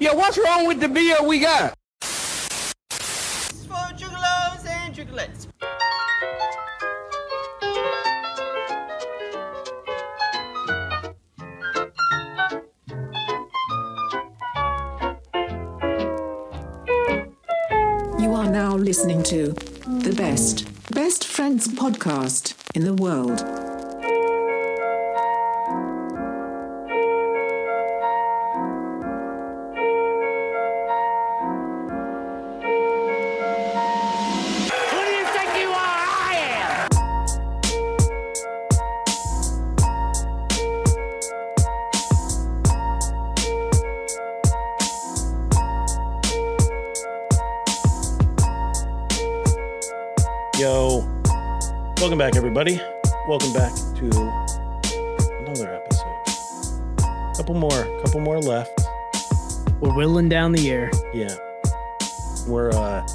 Yeah, what's wrong with the beer we got? for juggalos and juggalettes. You are now listening to the best, best friends podcast in the world. Everybody. Welcome back to another episode. Couple more, couple more left. We're whittling down the year. Yeah, we're uh,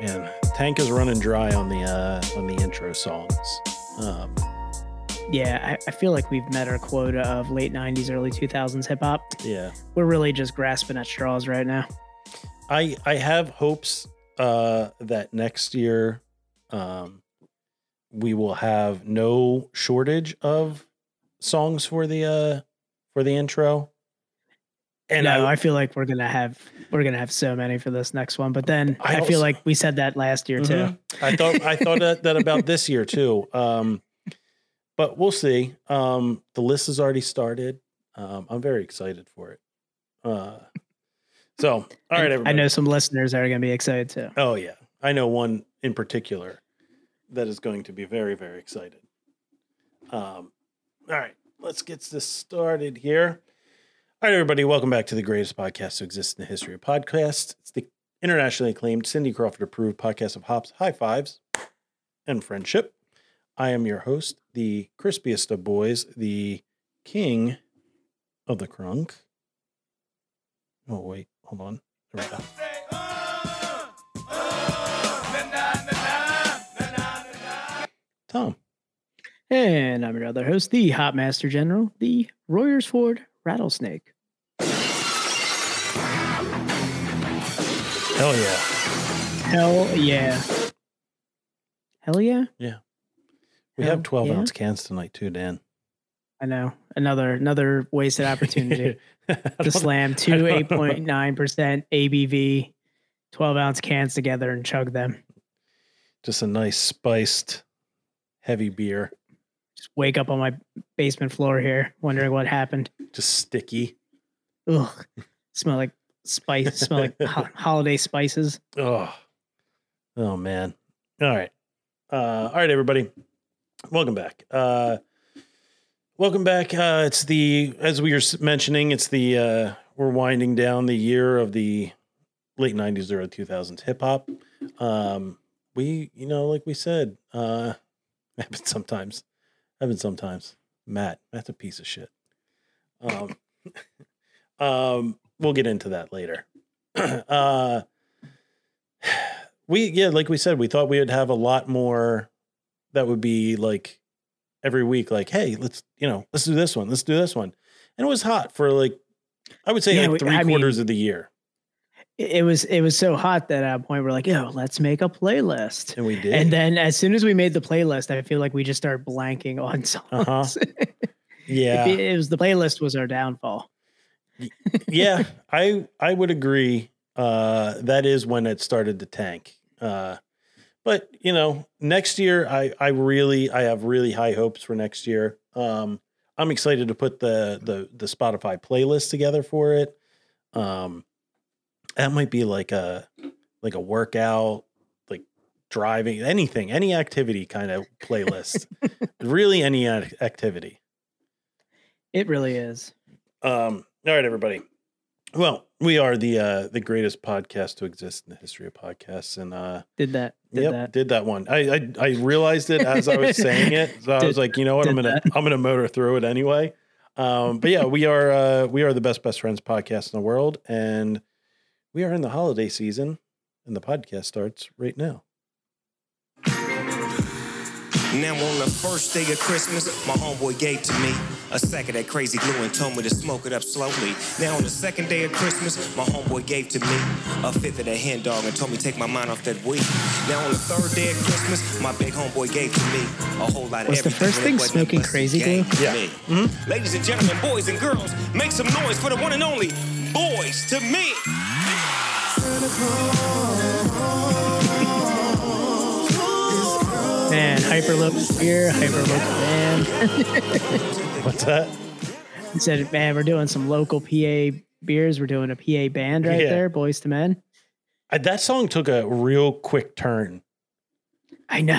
man, tank is running dry on the uh on the intro songs. Um, Yeah, I, I feel like we've met our quota of late 90s, early 2000s hip hop. yeah, We're really just grasping at straws right now. I I have hopes uh that next year, um, we will have no shortage of songs for the uh for the intro. And no, I, I, feel like we're gonna have we're gonna have so many for this next one. But then I I, also- feel like we said that last year too. Mhm. I thought I thought that, that about this year too. Um, but we'll see. Um, the list has already started. Um, I'm very excited for it. Uh, so all right, everybody. I know some listeners are gonna be excited too. Oh yeah, I know one in particular that is going to be very very excited. Um, all right, let's get this started here. All right, everybody, welcome back to the greatest podcast to exist in the history of podcasts. It's the internationally acclaimed Cindy Crawford approved podcast of hops, high fives, and friendship. I am your host, the crispiest of boys, the king of the crunk. Oh wait, hold on. There we go. Tom. And I'm your other host, the Hot Master General, the Royersford Rattlesnake. Hell yeah. Hell yeah. Hell yeah. Yeah. We Hell have 12 yeah. ounce cans tonight too, Dan. I know. Another another wasted opportunity. To slam two I don't know. 8.9% ABV 12 ounce cans together and chug them. Just a nice spiced heavy beer. Just wake up on my basement floor here, wondering what happened. Just sticky. Ugh. Smell like spice, smell like ho- holiday spices. Oh. Oh man. All right. Uh all right, everybody. Welcome back. Uh welcome back. Uh it's the as we were mentioning, it's the uh we're winding down the year of the late 90s early 2000s hip hop. Um we, you know, like we said, uh happens sometimes. Happens sometimes. Matt, Matt's a piece of shit. Um um we'll get into that later. uh we yeah, like we said, we thought we would have a lot more that would be like every week, like, hey, let's you know, let's do this one, let's do this one. And it was hot for like I would say Yeah, like three I mean- quarters of the year. It, was it was so hot that at a point we're like, yo, let's make a playlist. And we did. And then as soon as we made the playlist, I feel like we just started blanking on songs. Uh-huh. yeah. it, it was the playlist was our downfall. yeah, I I would agree. Uh, that is when it started to tank. Uh, but you know, next year I I really I have really high hopes for next year. Um, I'm excited to put the the the Spotify playlist together for it. Um, that might be like a like a workout, like driving, anything, any activity kind of playlist. really, any activity. It really is. Um, all right, everybody. Well, we are the uh the greatest podcast to exist in the history of podcasts, and uh Did that. Did yep, that. did that one. I, I I realized it as I was saying it, so I was like, you know what, I'm gonna that. I'm gonna motor through it anyway. Um, but yeah, we are uh we are the best best friends podcast in the world, and we are in the holiday season, and the podcast starts right now. Now on the first day of Christmas, my homeboy gave to me a sack of that crazy glue and told me to smoke it up slowly. Now on the second day of Christmas, my homeboy gave to me a fifth of that hen dog and told me take my mind off that weed. Now on the third day of Christmas, my big homeboy gave to me a whole lot of Was the first thing smoking crazy glue? Yeah. me. Mm-hmm. Ladies and gentlemen, boys and girls, make some noise for the one and only boys to me. Man, Hyperloop here, Hyperloop band. What's that? He said, man, we're doing some local PA beers. We're doing a PA band right Yeah. there, Boyz II Men. That song took a real quick turn. I know.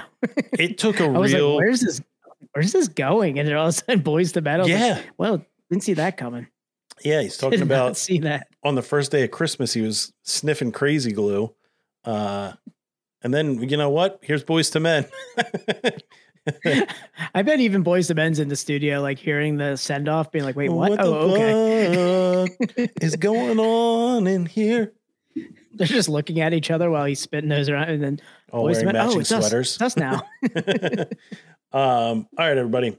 It took a real like, where's this? Where's this going? And then all of a sudden, Boyz II Men. Was like, yeah, well, didn't see that coming. Yeah. He's talking about see that. on the first day of Christmas, he was sniffing crazy glue. Uh, and then you know what? Here's Boyz II Men. I bet even Boyz II Men's in the studio, like hearing the send off, being like, wait, what? the oh, okay. is going on in here? They're just looking at each other while he's spitting those around, and then All Boys to wearing Men. matching Oh, it's us, sweaters. it's us now. um, all right, everybody.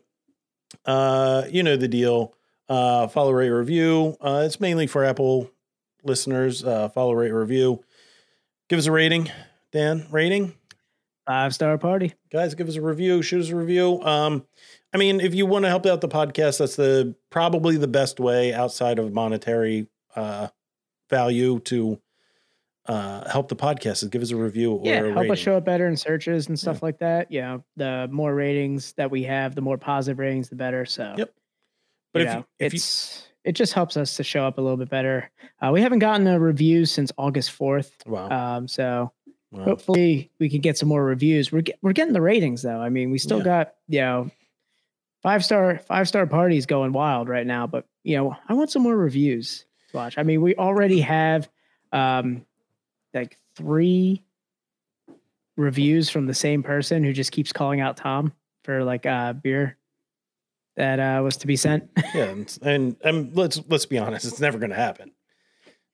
Uh, you know the deal. Uh, follow, rate, review. Uh, it's mainly for Apple listeners. Uh, follow, rate, review. Give us a rating, Dan. Rating, Five star party. guys. Give us a review. Shoot us a review. Um, I mean, if you want to help out the podcast, that's the probably the best way outside of monetary uh, value to uh, help the podcast is give us a review or yeah, a help rating. us show up better in searches and stuff like that. You know, the more ratings that we have, the more positive ratings, the better. So, Yep. But you if know, you- if you- it's it just helps us to show up a little bit better. Uh, we haven't gotten a review since August fourth, Wow. um, so wow. hopefully we can get some more reviews. We're get, we're getting the ratings though. I mean, we still Yeah. got you know five star five star parties going wild right now, but you know I want some more reviews to watch. I mean, we already have um like three reviews from the same person who just keeps calling out Tom for like uh beer that uh was to be sent. Yeah, and, and and let's let's be honest, it's never going to happen.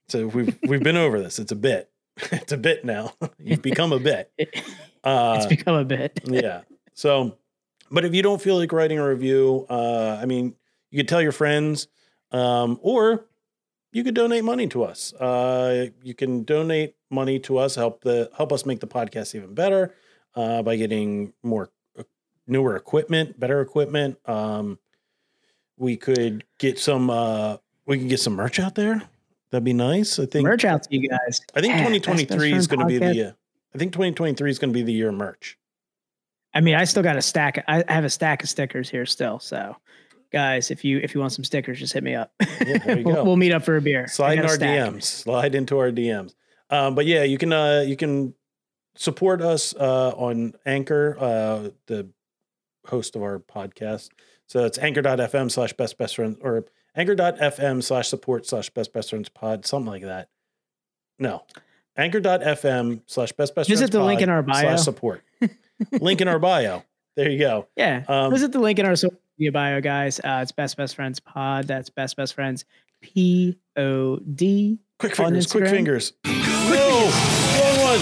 So we've we've been over this. It's a bit. It's a bit now. You've become a bit. Uh, it's become a bit. yeah. So, but if you don't feel like writing a review, uh, I mean, you could tell your friends, um, or you could donate money to us. Uh, you can donate money to us, help the help us make the podcast even better uh, by getting more newer equipment, better equipment. Um, we could get some. Uh, we can get some merch out there. That'd be nice. I think. Merch out to you guys. I think Yeah, 2023 is going to be the. Uh, I think 2023 is going to be the year of merch. I mean, I still got a stack. I have a stack of stickers here still. So, guys, if you if you want some stickers, just hit me up. Yeah, we'll, go. we'll meet up for a beer. Slide in our stack. DMs. Slide into our DMs. Um, but yeah, you can uh, you can support us uh, on Anchor, uh, the host of our podcast. So it's anchor.fm slash best best friends or anchor.fm slash support slash best best friends pod, something like that. No. Anchor.fm slash best best Visit the link in our bio. slash support. link in our bio. There you go. Yeah. Um, Visit the link in our social media bio, guys. Uh, it's Best Best Friends Pod. That's Best Best Friends P O D. Quick fingers, quick fingers. No, one.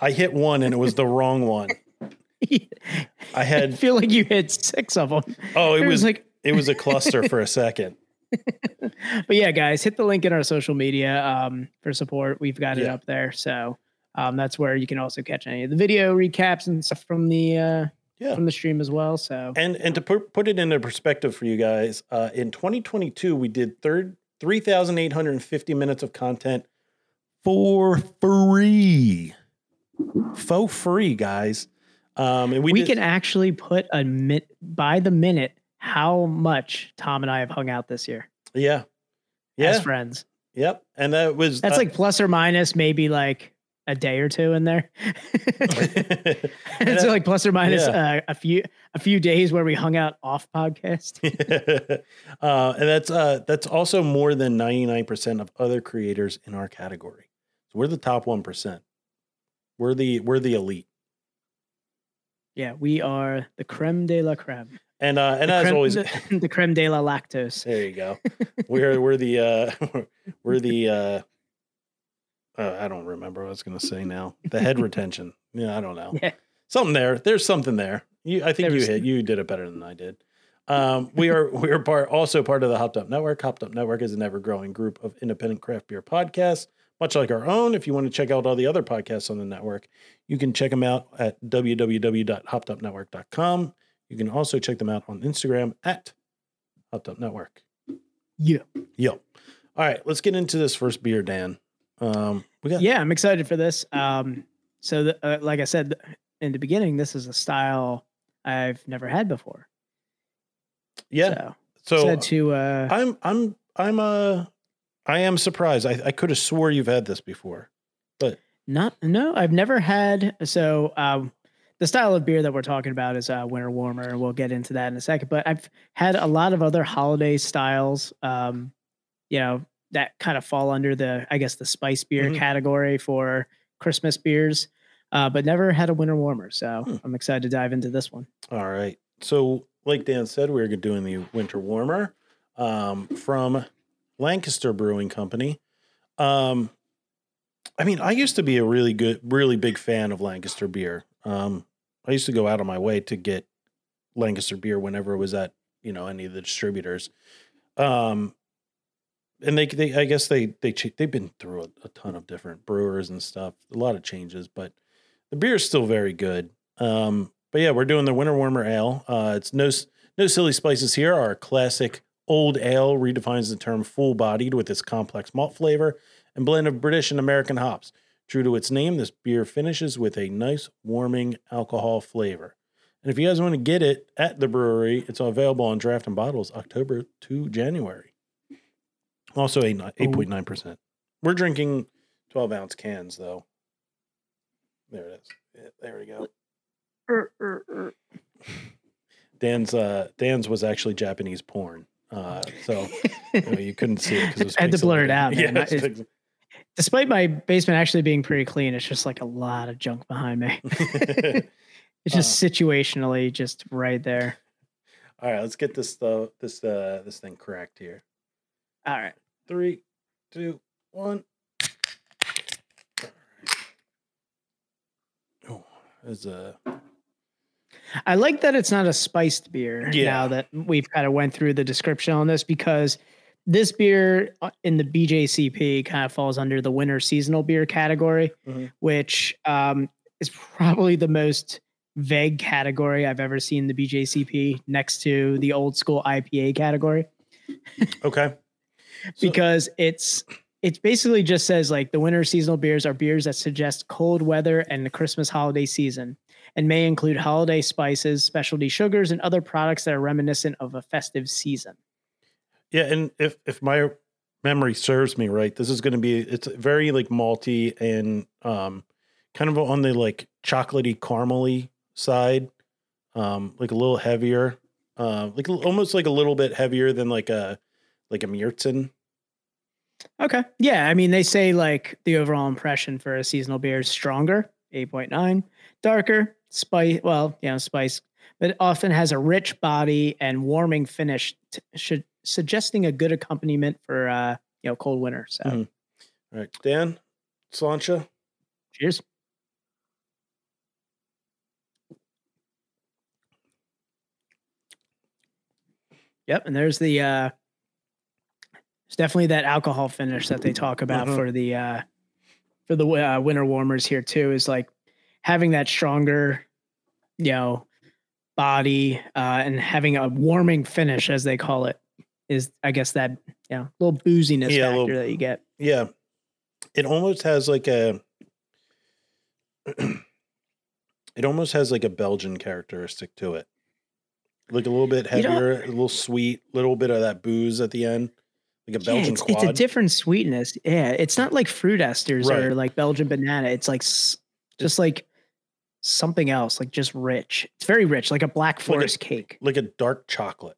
I hit one and it was the wrong one. I I had feel like you hit six of them. oh, it It was was like, it was a cluster for a second. but yeah, guys, hit the link in our social media um, for support. We've got it Yeah. up there. So um, that's where you can also catch any of the video recaps and stuff from the uh, Yeah. from the stream as well. So And and to put put it into perspective for you guys, uh, in 2022 we did third 3,850 minutes of content for free, for free, guys. Um, and we, we, did, can actually put a min- by the minute how much Tom and I have hung out this year yeah, yeah, as friends. yep. And that was That's uh, like plus or minus maybe like a day or two in there. it's that- like plus or minus yeah. uh, a few a few days where we hung out off podcast. uh, and that's uh, that's also more than 99% of other creators in our category. So we're the top 1%. We're the we're the elite. Yeah, we are the creme de la creme. And uh, and the as creme, always, the, the creme de la lactose. there you go. We're we're the uh, we're the uh, uh, I don't remember what I was going to say now. The head retention. Yeah, I don't know. Yeah. Something there. There's something there. You, I think There you hit. You did it better than I did. Um, we are we are part also part of the Hopped Up Network. Hopped Up Network is an ever growing group of independent craft beer podcasts, much like our own. If you want to check out all the other podcasts on the network, you can check them out at www.hoppedupnetwork.com. You can also check them out on Instagram at Hopped Up Network. Yeah. Yo. All right, let's get into this first beer, Dan. Um, we got Yeah, I'm excited for this. Um, so, the, uh, like I said in the beginning, this is a style I've never had before. yeah. So, So said to uh, I'm I'm I'm uh I am surprised. I, I could have swore you've had this before. But not no, I've never had. So, um, the style of beer that we're talking about is uh, winter warmer, and we'll get into that in a second. But I've had a lot of other holiday styles. Um, you know that kind of fall under the, I guess, the spice beer Mhm. category for Christmas beers. Uh, but never had a winter warmer, so Hmm. I'm excited to dive into this one. All right. So like Dan said, we're doing the winter warmer um from Lancaster Brewing Company. Um I mean, I used to be a really good, really big fan of Lancaster beer. Um, I used to go out of my way to get Lancaster beer whenever it was at, you know, any of the distributors. Um, and they, they, I guess they, they, they've been through a, a ton of different brewers and stuff, a lot of changes, but the beer is still very good. Um, but yeah, we're doing the winter warmer ale. Uh, it's no, no silly spices here. Our classic old ale redefines the term full bodied with its complex malt flavor and blend of British and American hops. True to its name, this beer finishes with a nice, warming alcohol flavor. And if you guys want to get it at the brewery, it's available on draft and bottles October to January. Also, a ni- 8.9%. We're drinking 12 ounce cans, though. There it is. Yeah, there we go. Er, er, er. Dan's uh Dan's was actually Japanese porn. Uh so you, know, you couldn't see it because I had to blur it out, Yeah, man. it's Despite my basement actually being pretty clean, it's just like a lot of junk behind me. It's just Uh. situationally just right there. All right, let's get this uh, this uh this thing correct here. All right. Three, two, one. Oh, there's a I like that it's not a spiced beer Yeah. now that we've kind of went through the description on this because this beer uh, in the BJCP kind of falls under the winter seasonal beer category, Mhm. which um, is probably the most vague category I've ever seen in the BJCP next to the old school IPA category. okay. So- because it's it basically just says like the winter seasonal beers are beers that suggest cold weather and the Christmas holiday season and may include holiday spices, specialty sugars, and other products that are reminiscent of a festive season. Yeah, and if if my memory serves me right, this is going to be it's very like malty and um kind of on the like chocolatey caramely side, um like a little heavier, uh like almost like a little bit heavier than like a like a Märzen. Okay. Yeah. I mean, they say like the overall impression for a seasonal beer is stronger, 8.9, darker, spice, well, you know, spice, but it often has a rich body and warming finish, t- should, suggesting a good accompaniment for, uh, you know, cold winter. So Mhm. All right, Dan, Sláinte. cheers. Yep, and there's the uh there's definitely that alcohol finish that they talk about Mhm. for the uh for the uh, winter warmers here too is like having that stronger you know body uh and having a warming finish as they call it is I guess that you know little booziness Yeah, factor little- that you get. Yeah, it almost has like a. it almost has like a Belgian characteristic to it, like a little bit heavier, a little sweet, little bit of that booze at the end, like a Belgian yeah, it's, it's a different sweetness. Yeah, it's not like fruit esters Right. or like Belgian banana. It's like just like something else, like just rich. It's very rich, like a black Like a- forest cake. like a dark chocolate,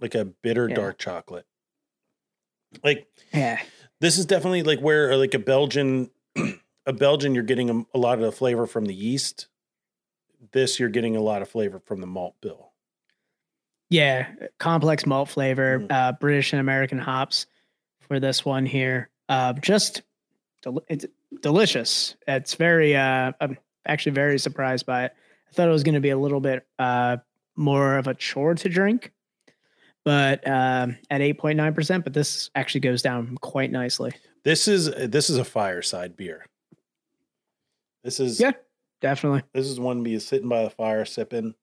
like a bitter Yeah. dark chocolate. Like Yeah, this is definitely like where uh, like a Belgian, a Belgian, you're getting a, a lot of the flavor from the yeast. This you're getting a lot of flavor from the malt bill. yeah, complex malt flavor, Mhm. uh, British and American hops for this one here. Uh, just del- it's delicious. It's very. Uh, I'm actually very surprised by it. I thought it was going to be a little bit uh, more of a chore to drink, but um, at 8.9%. But this actually goes down quite nicely. This is this is a fireside beer. This is Yeah. Definitely. this is one to be sitting by the fire sipping.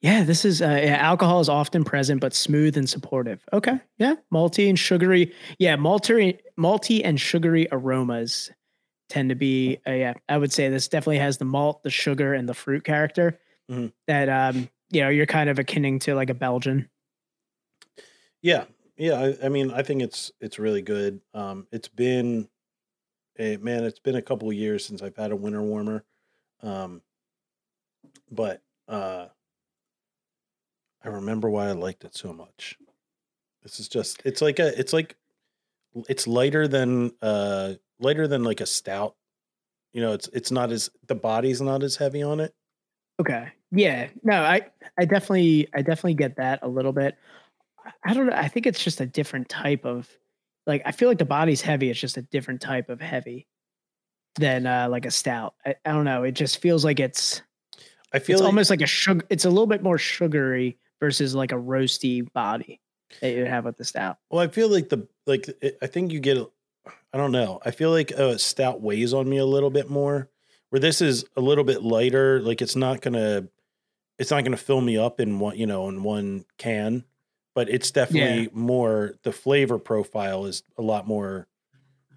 Yeah, this is uh, yeah, alcohol is often present, but smooth and supportive. Okay, yeah, malty and sugary. Yeah, malty, malty and sugary aromas tend to be. Uh, yeah, I would say this definitely has the malt, the sugar, and the fruit character Mhm. that um, you know you're kind of akin to like a Belgian. Yeah, yeah. I, I mean, I think it's it's really good. Um, it's been, a, man, it's been a couple of years since I've had a winter warmer, um, but uh, I remember why I liked it so much. This is just it's like a it's like it's lighter than uh lighter than like a stout. You know, it's it's not as the body's not as heavy on it. Okay, yeah, no, I I definitely I definitely get that a little bit. I- don't know. I think it's just a different type of like. I feel like the body's heavy. It's just a different type of heavy than uh, like a stout. I, I don't know. It just feels like it's I feel it's like, almost like a sugar. It's a little bit more sugary versus like a roasty body that you have with the stout. Well, I feel like the like it, I think you get I don't know. I feel like a stout weighs on me a little bit more. Where this is a little bit lighter, like it's not gonna it's not gonna fill me up in one you know in one can, but it's definitely more the flavor profile is a lot more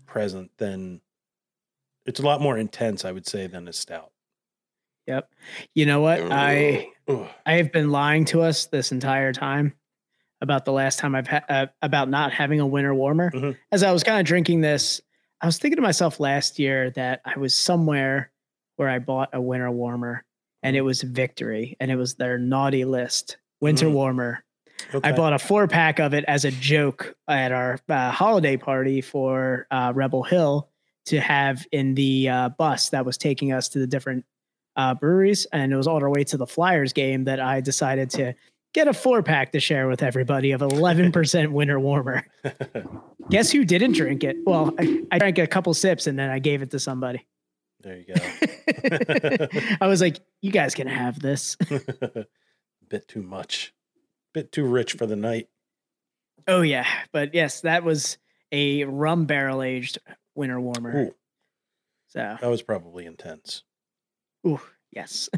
present than it's a lot more intense, I would say, than a stout. Yep. You know what? I I have been lying to us this entire time about the last time I've had uh, about not having a winter warmer. Mhm. As I was kind of drinking this, I was thinking to myself last year that I was somewhere where I bought a winter warmer and it was Victory and it was their naughty list winter Mm. warmer. I bought a four pack of it as a joke at our uh, holiday party for uh, Rebel Hill to have in the uh, bus that was taking us to the different uh, breweries. And it was on our way to the Flyers game that I decided to get a four pack to share with everybody of 11% winter warmer. Guess who didn't drink it? Well, I, I drank a couple sips and then I gave it to somebody. there you go. I was like, you guys can have this. bit too much. Bit too rich for the night. Oh, yeah. But yes, that was a rum barrel aged winter warmer. Ooh, So, that was probably intense. ooh, yes.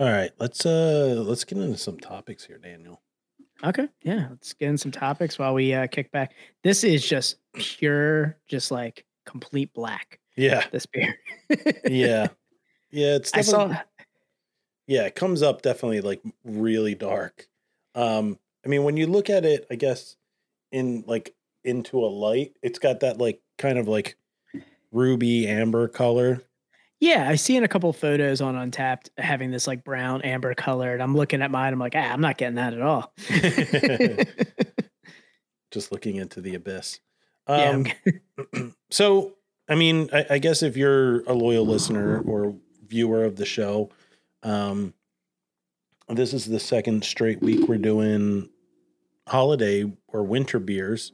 All right, let's uh let's get into some topics here, Daniel. okay. Yeah. Let's get in some topics while we uh, kick back. This is just pure, just like complete black, Yeah, this beer. yeah, yeah. It's I saw, yeah, it comes up definitely like really dark. Um, I mean, when you look at it, I guess in like into a light, it's got that like kind of like ruby amber color. Yeah, I see in a couple photos on Untappd having this like brown amber color. And I'm looking at mine. I'm like, ah, I'm not getting that at all. Just looking into the abyss. yeah. Um, I'm- so I mean, I, I guess if you're a loyal listener or viewer of the show, um, this is the second straight week we're doing holiday or winter beers.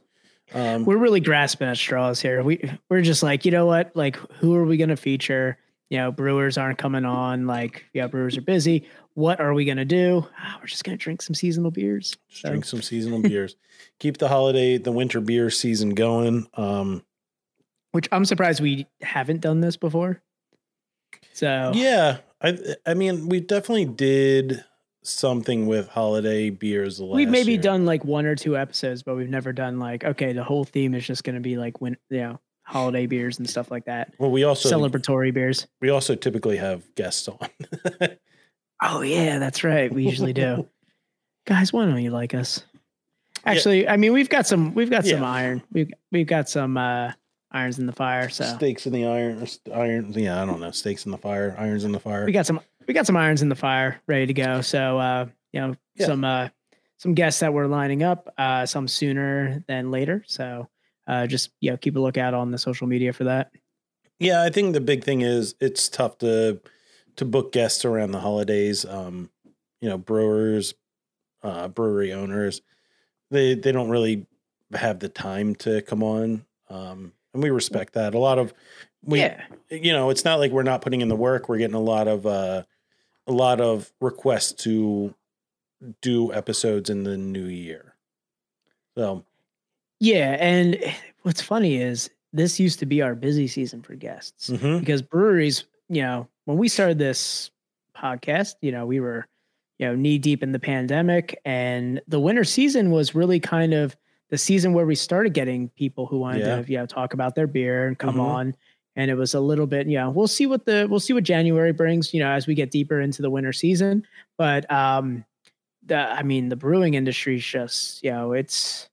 Um, we're really grasping at straws here. We we're just like, you know what? Like, who are we going to feature? You know, brewers aren't coming on. Like, yeah, brewers are busy. What are we going to do? Ah, we're just going to drink some seasonal beers. just So, drink some seasonal beers. Keep the holiday, the winter beer season going. Um, which I'm surprised we haven't done this before. So yeah, I I mean, we definitely did something with holiday beers. Last we've maybe year. done like one or two episodes, but we've never done like okay, the whole theme is just going to be like when you know holiday beers and stuff like that, Well, we also celebratory beers. we also typically have guests on. Oh yeah, that's right. We usually do. Guys, why don't you like us? Actually, I mean, we've got some we've got some iron. We've we've got some uh irons in the fire. So Stakes in the iron, iron. Yeah, I don't know. Stakes in the fire, irons in the fire. we got some we got some irons in the fire ready to go. So uh, you know, Yeah. some uh some guests that we're lining up, uh some sooner than later. So uh just you know, keep a lookout on the social media for that. Yeah, I think the big thing is it's tough to to book guests around the holidays. Um, you know, brewers, uh, brewery owners, they they don't really have the time to come on. Um, and we respect that. A lot of we, yeah. you know, it's not like we're not putting in the work. We're getting a lot of uh, a lot of requests to do episodes in the new year. So Yeah, and what's funny is this used to be our busy season for guests mhm. because breweries, you know, when we started this podcast, you know, we were, you know, knee deep in the pandemic, and the winter season was really kind of the season where we started getting people who wanted Yeah. to, you know, talk about their beer and come Mhm. on. And it was a little bit, you know, we'll see what the we'll see what January brings, you know, as we get deeper into the winter season. But um the I mean, the brewing industry is just, you know, it's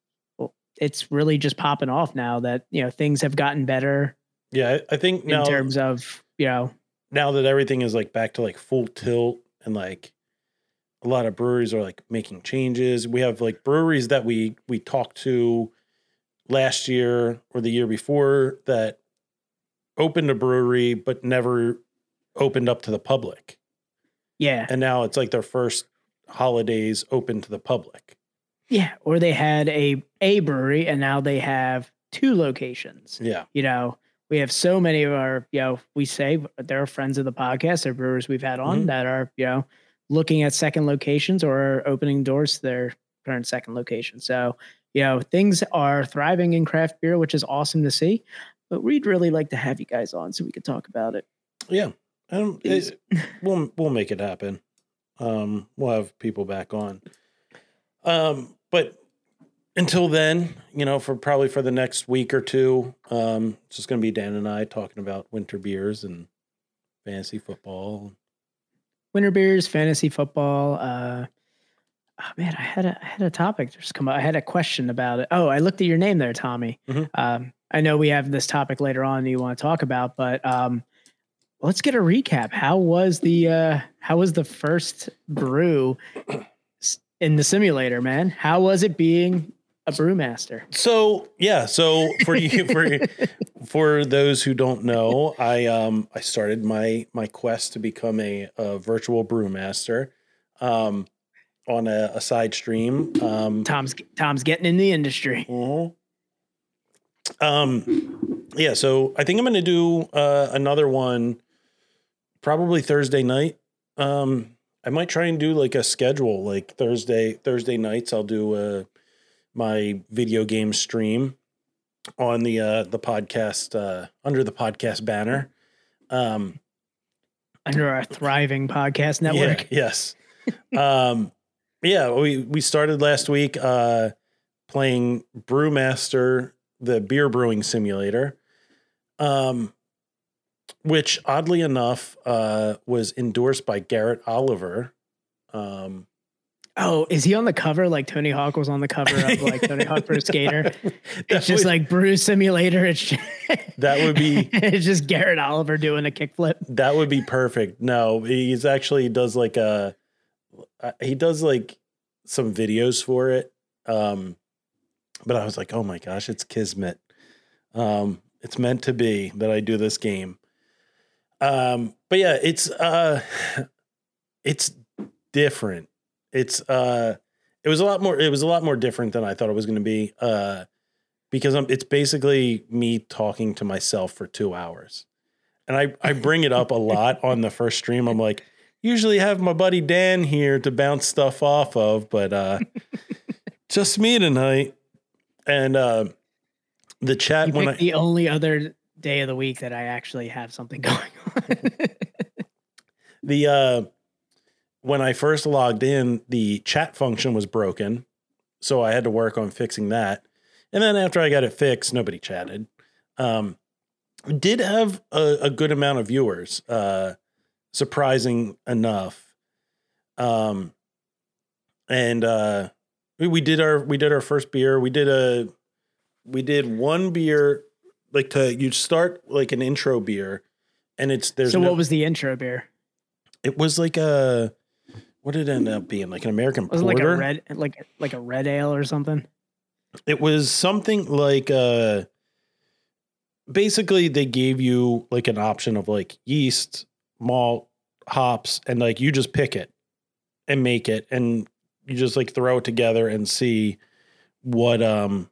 it's really just popping off now that, you know, things have gotten better yeah, I think in now terms of, you know, now that everything is like back to like full tilt and like a lot of breweries are like making changes. We have like breweries that we we talked to last year or the year before that opened a brewery but never opened up to the public. yeah. And now it's like their first holidays open to the public. Yeah. Or they had a a brewery and now they have two locations. Yeah. You know, we have so many of our, you know, we say they're friends of the podcast, they're brewers we've had on Mhm. that are, you know, looking at second locations or opening doors to their current second location. So, you know, things are thriving in craft beer, which is awesome to see. But we'd really like to have you guys on so we could talk about it. Yeah. Um, it- we'll we'll make it happen. Um, we'll have people back on. Um, but until then, you know, for probably for the next week or two, um, it's just gonna be Dan and I talking about winter beers and fantasy football. Winter beers, fantasy football. Uh, oh man, I had a I had a topic just come up. I had a question about it. Oh, I looked at your name there, Tommy. Mhm. Um, I know we have this topic later on that you want to talk about, but um, let's get a recap. How was the uh, how was the first brew in the simulator, man? How was it being a brewmaster? So yeah, so for you for for those who don't know, I um I started my my quest to become a, a virtual brewmaster um on a, a side stream. Um Tom's Tom's getting in the industry. mhm. Um yeah, so I think I'm gonna do uh another one probably Thursday night. Um I might try and do like a schedule, like Thursday Thursday nights I'll do uh my video game stream on the uh the podcast uh under the podcast banner. Um Under our thriving podcast network. yeah, yes. um yeah, we we started last week uh playing Brewmaster, the beer brewing simulator. Um which oddly enough uh was endorsed by Garrett Oliver. Um Oh, is he on the cover like Tony Hawk was on the cover of like Tony Hawk Pro Skater? It's just would- like Brew Simulator. It's just, that would be it's just Garrett Oliver doing a kickflip. That would be perfect. No, he's actually does like a uh, he does like some videos for it. Um but I was like, "Oh my gosh, it's kismet." Um it's meant to be that I do this game. Um but yeah, it's uh it's different. It's uh it was a lot more it was a lot more different than I thought it was going to be uh because I'm, it's basically me talking to myself for 2 hours and I, I bring it up a lot on the first stream. I'm like, usually have my buddy Dan here to bounce stuff off of, but uh, just me tonight. And uh, the chat You when I the only other day of the week that I actually have something going. the uh, when I first logged in, the chat function was broken, so I had to work on fixing that. And then after I got it fixed, nobody chatted. Um, did have a, a good amount of viewers, uh, surprising enough. Um, and uh, we, we did our we did our first beer. We did a we did one beer like to you start like an intro beer, and it's there's so no- what was the intro beer? it was like a what did it end up being? Like an American Was it like a red like like a red ale or something? It was something like uh basically they gave you like an option of like yeast, malt, hops, and like you just pick it and make it and you just like throw it together and see what um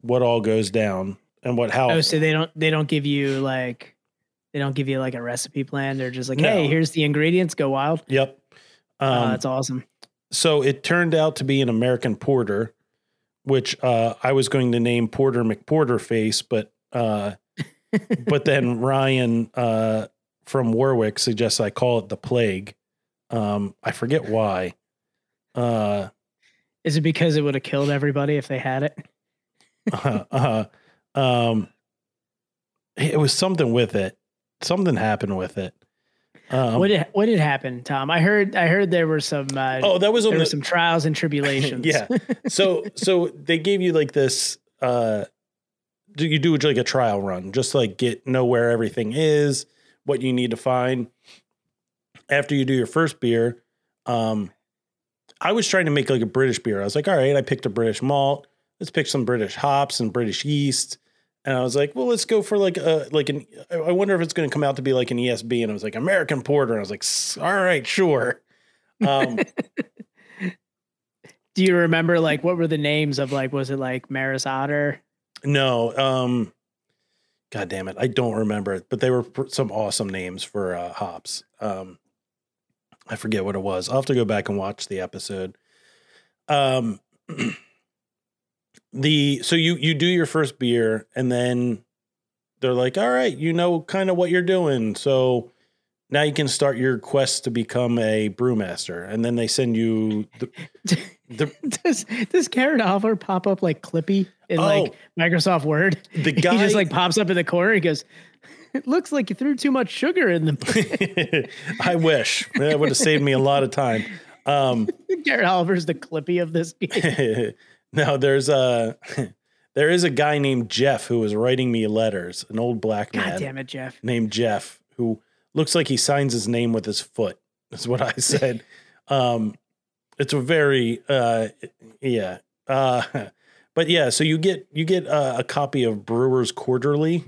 what all goes down. and what how Oh, so they don't they don't give you like they don't give you like a recipe plan. They're just like, No. hey, here's the ingredients. Go wild. Yep. Oh, Um, that's awesome. so it turned out to be an American Porter, which uh, I was going to name Porter McPorter Face, but uh, but then Ryan uh, from Warwick suggests I call it the Plague. Um, I forget why. Uh, Is it because it would have killed everybody if they had it? uh, uh, um, it was something with it. Something happened with it. Um, what did what did happen, Tom? I heard I heard there were some uh, oh, that was there the were some trials and tribulations. yeah. So so they gave you like this uh do you do like a trial run just to, like get know where everything is, what you need to find. After you do your first beer, um I was trying to make like a British beer. I was like, all right, I picked a British malt. Let's pick some British hops and British yeast. And I was like, well, let's go for like a like an. I wonder if it's going to come out to be like an ESB. And I was like, American Porter. And I was like, all right, sure. Um, Do you remember like what were the names of like was it like Maris Otter? No, um, God damn it, I don't remember it, but they were some awesome names for uh, hops. Um, I forget what it was. I'll have to go back and watch the episode. Um, the so you you do your first beer, and then they're like, "All right, you know kind of what you're doing, so." Now you can start your quest to become a brewmaster, and then they send you the, the does does Garrett Oliver pop up like Clippy in Oh. like Microsoft Word? the he guy just like pops up in the corner. He goes, "It looks like you threw too much sugar in them." I wish that would have saved me a lot of time. Um, Garrett Oliver's the Clippy of this game. No, there's a there is a guy named Jeff who was writing me letters, an old black God man damn it, Jeff. named Jeff who looks like he signs his name with his foot. Is what I said. um, it's a very uh, yeah. Uh, but yeah, so you get you get uh, a copy of Brewers Quarterly,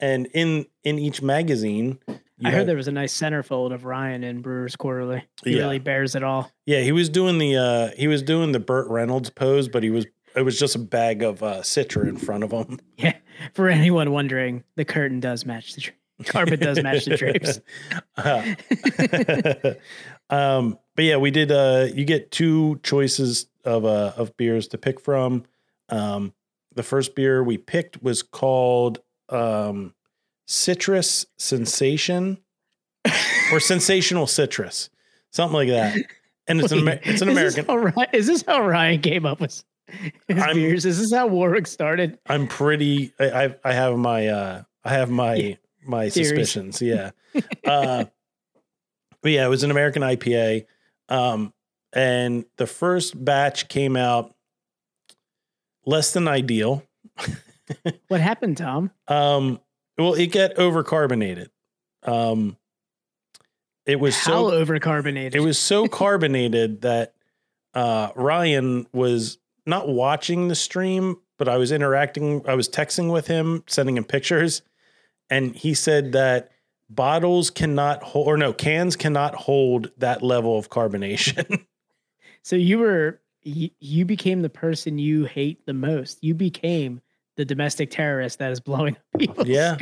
and in in each magazine, you I heard there was a nice centerfold of Ryan in Brewers Quarterly. He Yeah. really bears it all. Yeah, he was doing the uh he was doing the Burt Reynolds pose, but he was it was just a bag of uh Citra in front of him. Yeah. For anyone wondering, the curtain does match the carpet does match the drapes. Uh, um but yeah, we did uh you get two choices of uh of beers to pick from. Um the first beer we picked was called um Citrus Sensation or Sensational Citrus. Something like that. And it's an Amer- it's an Is American This Ryan, is this how Ryan came up with his I'm- beers? Is this how Warwick started? I'm pretty. I I, I have my uh I have my Yeah. my Theories. suspicions. Yeah. uh, but yeah, it was an American IPA, um, and the first batch came out less than ideal. What happened, Tom? Um, well, it got overcarbonated. Um, it was How so overcarbonated? it was so carbonated that uh, Ryan was not watching the stream, but I was interacting. I was texting with him, sending him pictures, and he said that bottles cannot hold, or no, cans cannot hold that level of carbonation. So you were you, you became the person you hate the most. You became the domestic terrorist that is blowing up people. yeah,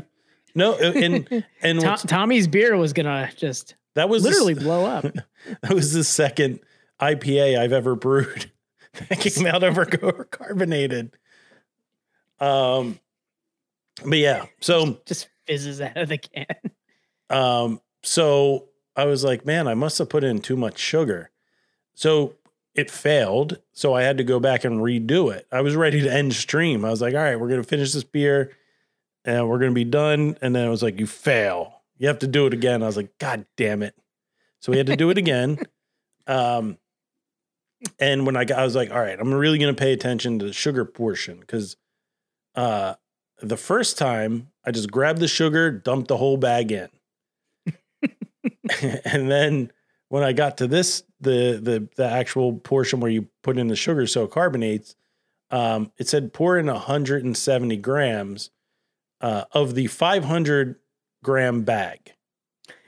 no, uh, and and Tom, Tommy's beer was gonna just that was the literally blow up. that was the second IPA I've ever brewed that came out over carbonated. Um, but yeah, so just fizzes out of the can. Um, so I was like, man, I must have put in too much sugar. So it failed. So I had to go back and redo it. I was ready to end stream. I was like, all right, we're going to finish this beer and we're going to be done. And then it was like, you fail. You have to do it again. I was like, God damn it. So we had to do it again. Um, and when I got, I was like, all right, I'm really going to pay attention to the sugar portion because uh, the first time I just grabbed the sugar, dumped the whole bag in. and then when I got to this, the the the actual portion where you put in the sugar so it carbonates, um, it said pour in 170 grams uh, of the 500 gram bag.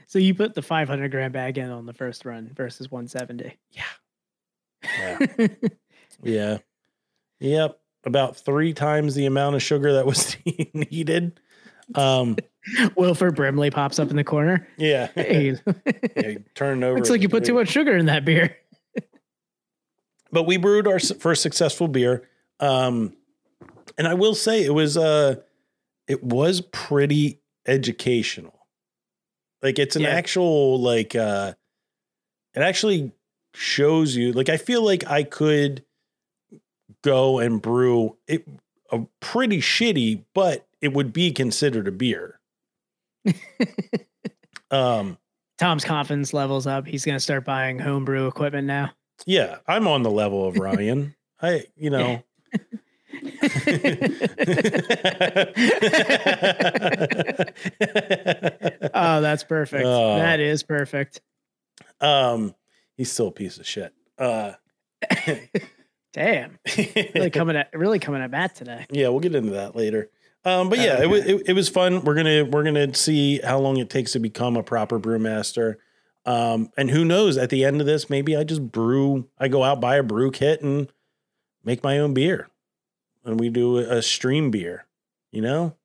So you put the 500 gram bag in on the first run versus 170. Yeah. Yeah. Yep. about three times the amount of sugar that was needed. Um, Wilford Brimley pops up in the corner. yeah, Hey, yeah turn over. looks like you put too much sugar in that beer. but we brewed our first successful beer. Um, and I will say it was uh it was pretty educational. Like it's an Yeah. actual like uh it actually shows you like I feel like I could go and brew it a pretty shitty, but it would be considered a beer. um Tom's confidence levels up. He's gonna start buying homebrew equipment now. yeah, I'm on the level of Ryan. I you know Oh, that's perfect. Oh. That is perfect. um, he's still a piece of shit. Uh, Damn. Really coming at really coming at bat today. yeah, we'll get into that later. Um, but yeah, it was it, it was fun. We're gonna we're gonna see how long it takes to become a proper brewmaster. Um, and who knows? At the end of this, maybe I just brew. I go out buy a brew kit and make my own beer, and we do a stream beer. You know,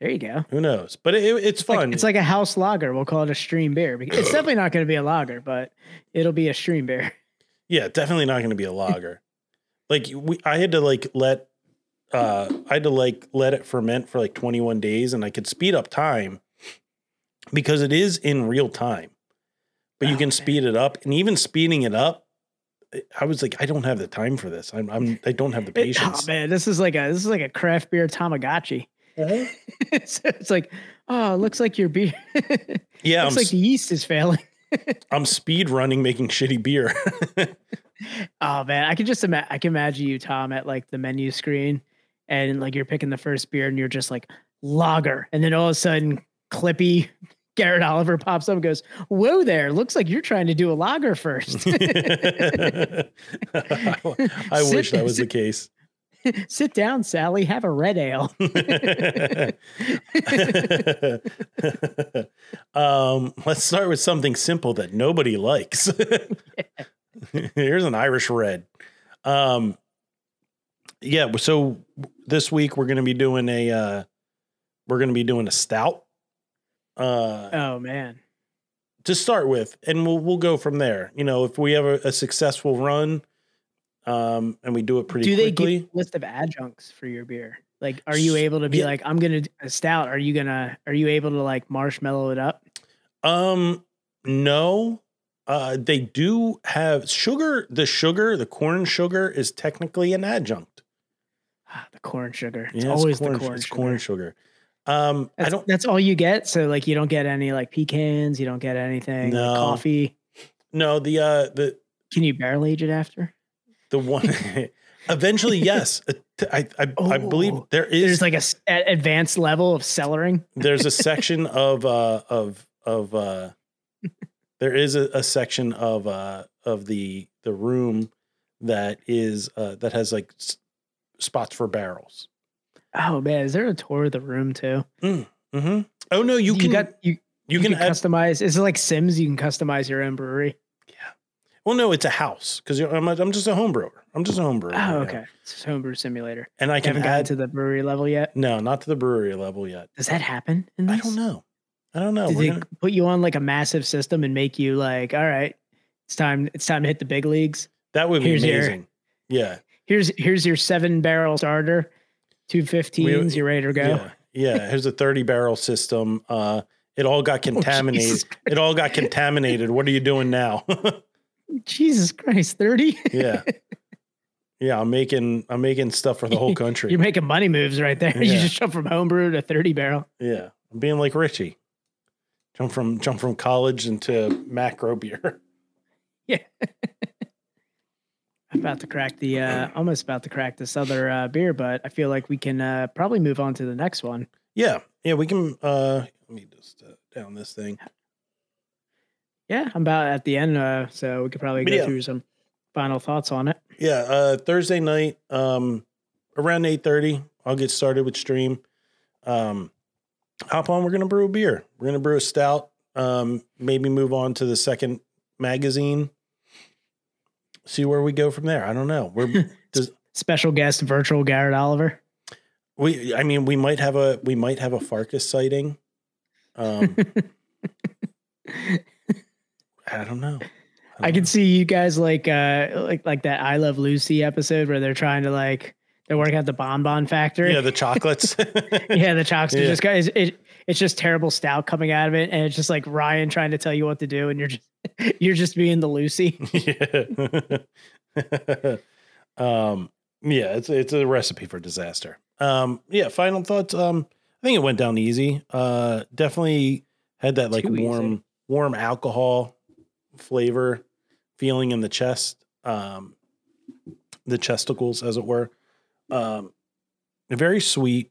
There you go. who knows? But it, it's Like- fun. it's like a house lager. We'll call it a stream beer. It's definitely not going to be a lager, but it'll be a stream beer. Yeah, definitely not going to be a lager. like we, I had to like let, uh, I had to like let it ferment for like 21 days, and I could speed up time because it is in real time. But you Oh, can man. speed it up, and even speeding it up, I was like, I don't have the time for this. I'm, I'm I don't have the It- oh patience. man, this is like a this is like a craft beer Tamagotchi. so it's like, oh, it looks like your beer. yeah, I'm, looks like the yeast is failing. I'm speed running, making shitty beer. Oh man, I can just ima- I can imagine you, Tom, at like the menu screen, and like you're picking the first beer, and you're just like lager, and then all of a sudden, Clippy Garrett Oliver pops up and goes, "Whoa there! Looks like you're trying to do a lager first. I Sit- wish that was the case. Sit down, Sally. Have a red ale." um, let's start with something simple that nobody likes. Here's an Irish red. Um, yeah. So this week we're going to be doing a uh, we're going to be doing a stout. Uh, oh man, to start with, and we'll we'll go from there. You know, if we have a, a successful run, um, and we do it pretty do they quickly. give a list of adjuncts for your beer? Like, are you able to be Yeah. like, I'm gonna do a stout? Are you gonna? Are you able to like marshmallow it up? Um, no. Uh, they do have sugar. The sugar, the corn sugar, is technically an adjunct. The corn sugar. It's Yeah, always corn, the corn It's sugar. corn sugar. Um, I don't. that's all you get. So like you don't get any like pecans, you don't get anything like No. coffee. No, the uh, the Can you barrel age it after? the one. eventually, yes. I I, I believe Oh. there is. There's like a advanced level of cellaring. there's a section of uh of of uh there is a, a section of uh of the the room that is uh that has like spots for barrels Oh man, is there a tour of the room too? mm-hmm. oh no you, can got you, you, you can, can add, customize. Is it like Sims? You can customize your own brewery. Yeah. Well no it's a house because I'm, a- I'm just a home brewer i'm just a home brewer Oh, right now. okay. It's a homebrew simulator. and i You can haven't gotten to the brewery level yet. no not to the brewery level yet Does that happen? In i don't know i don't know Did We're they gonna- put you on like a massive system and make you like, all right, it's time. It's time to hit the big leagues. that would be here's your- amazing yeah Here's here's your seven barrel starter, two fifteens. You're ready to go. Yeah, yeah. Here's a 30 barrel system. Uh, it all got contaminated. Oh, it all got contaminated. What are you doing now? Jesus Christ, thirty. yeah, yeah. I'm making I'm making stuff for the whole country. You're making money moves right there. You just jump from homebrew to thirty barrel. yeah, I'm being like Richie. Jump from jump from college into macro beer. Yeah. I'm about to crack the uh almost about to crack this other uh beer, but I feel like we can uh probably move on to the next one. Yeah, yeah. We can. uh Let me just uh, down this thing. Yeah, I'm about at the end, uh, so we could probably go Yeah. through some final thoughts on it. Yeah, uh Thursday night, um, around eight thirty, I'll get started with stream. Um, hop on. We're gonna brew a beer. We're gonna brew a stout. Um, maybe move on to the second magazine. See where we go from there. I don't know. We're does special guest virtual Garrett Oliver. We, I mean, we might have a we might have a Farkas sighting. Um, I don't know. I can see you guys like uh like like that I Love Lucy episode where they're trying to like they're working at the bonbon factory. Yeah, the chocolates. yeah, the chocolates Yeah. just guys. It, it's just terrible stout coming out of it, and it's just like Ryan trying to tell you what to do, and you're just you're just being the Lucy. yeah. um, yeah, it's it's a recipe for disaster. Um, yeah, final thoughts. Um, I think it went down easy. Uh, definitely had that like Too easy. warm, warm alcohol flavor feeling in the chest, um, the chesticles, as it were. Um, very sweet.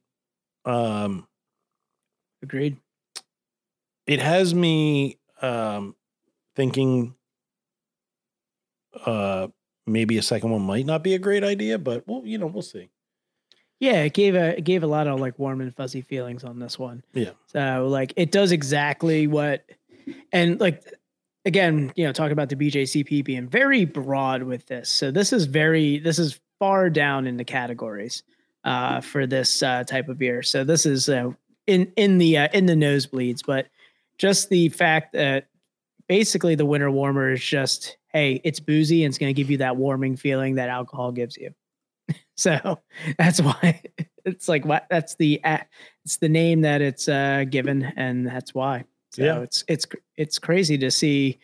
Um, Agreed. it has me um thinking uh maybe a second one might not be a great idea but well you know we'll see Yeah, it gave a it gave a lot of like warm and fuzzy feelings on this one. Yeah. So like it does exactly what, and like again, you know, talk about the BJCP being very broad with this. So this is very this is far down in the categories uh, for this uh, type of beer. So this is uh, in in the uh, in the nosebleeds, but just the fact that basically the winter warmer is just hey, it's boozy and it's going to give you that warming feeling that alcohol gives you. So that's why it's like what that's the a- it's the name that it's uh, given, and that's why. So Yeah. it's it's it's crazy to see.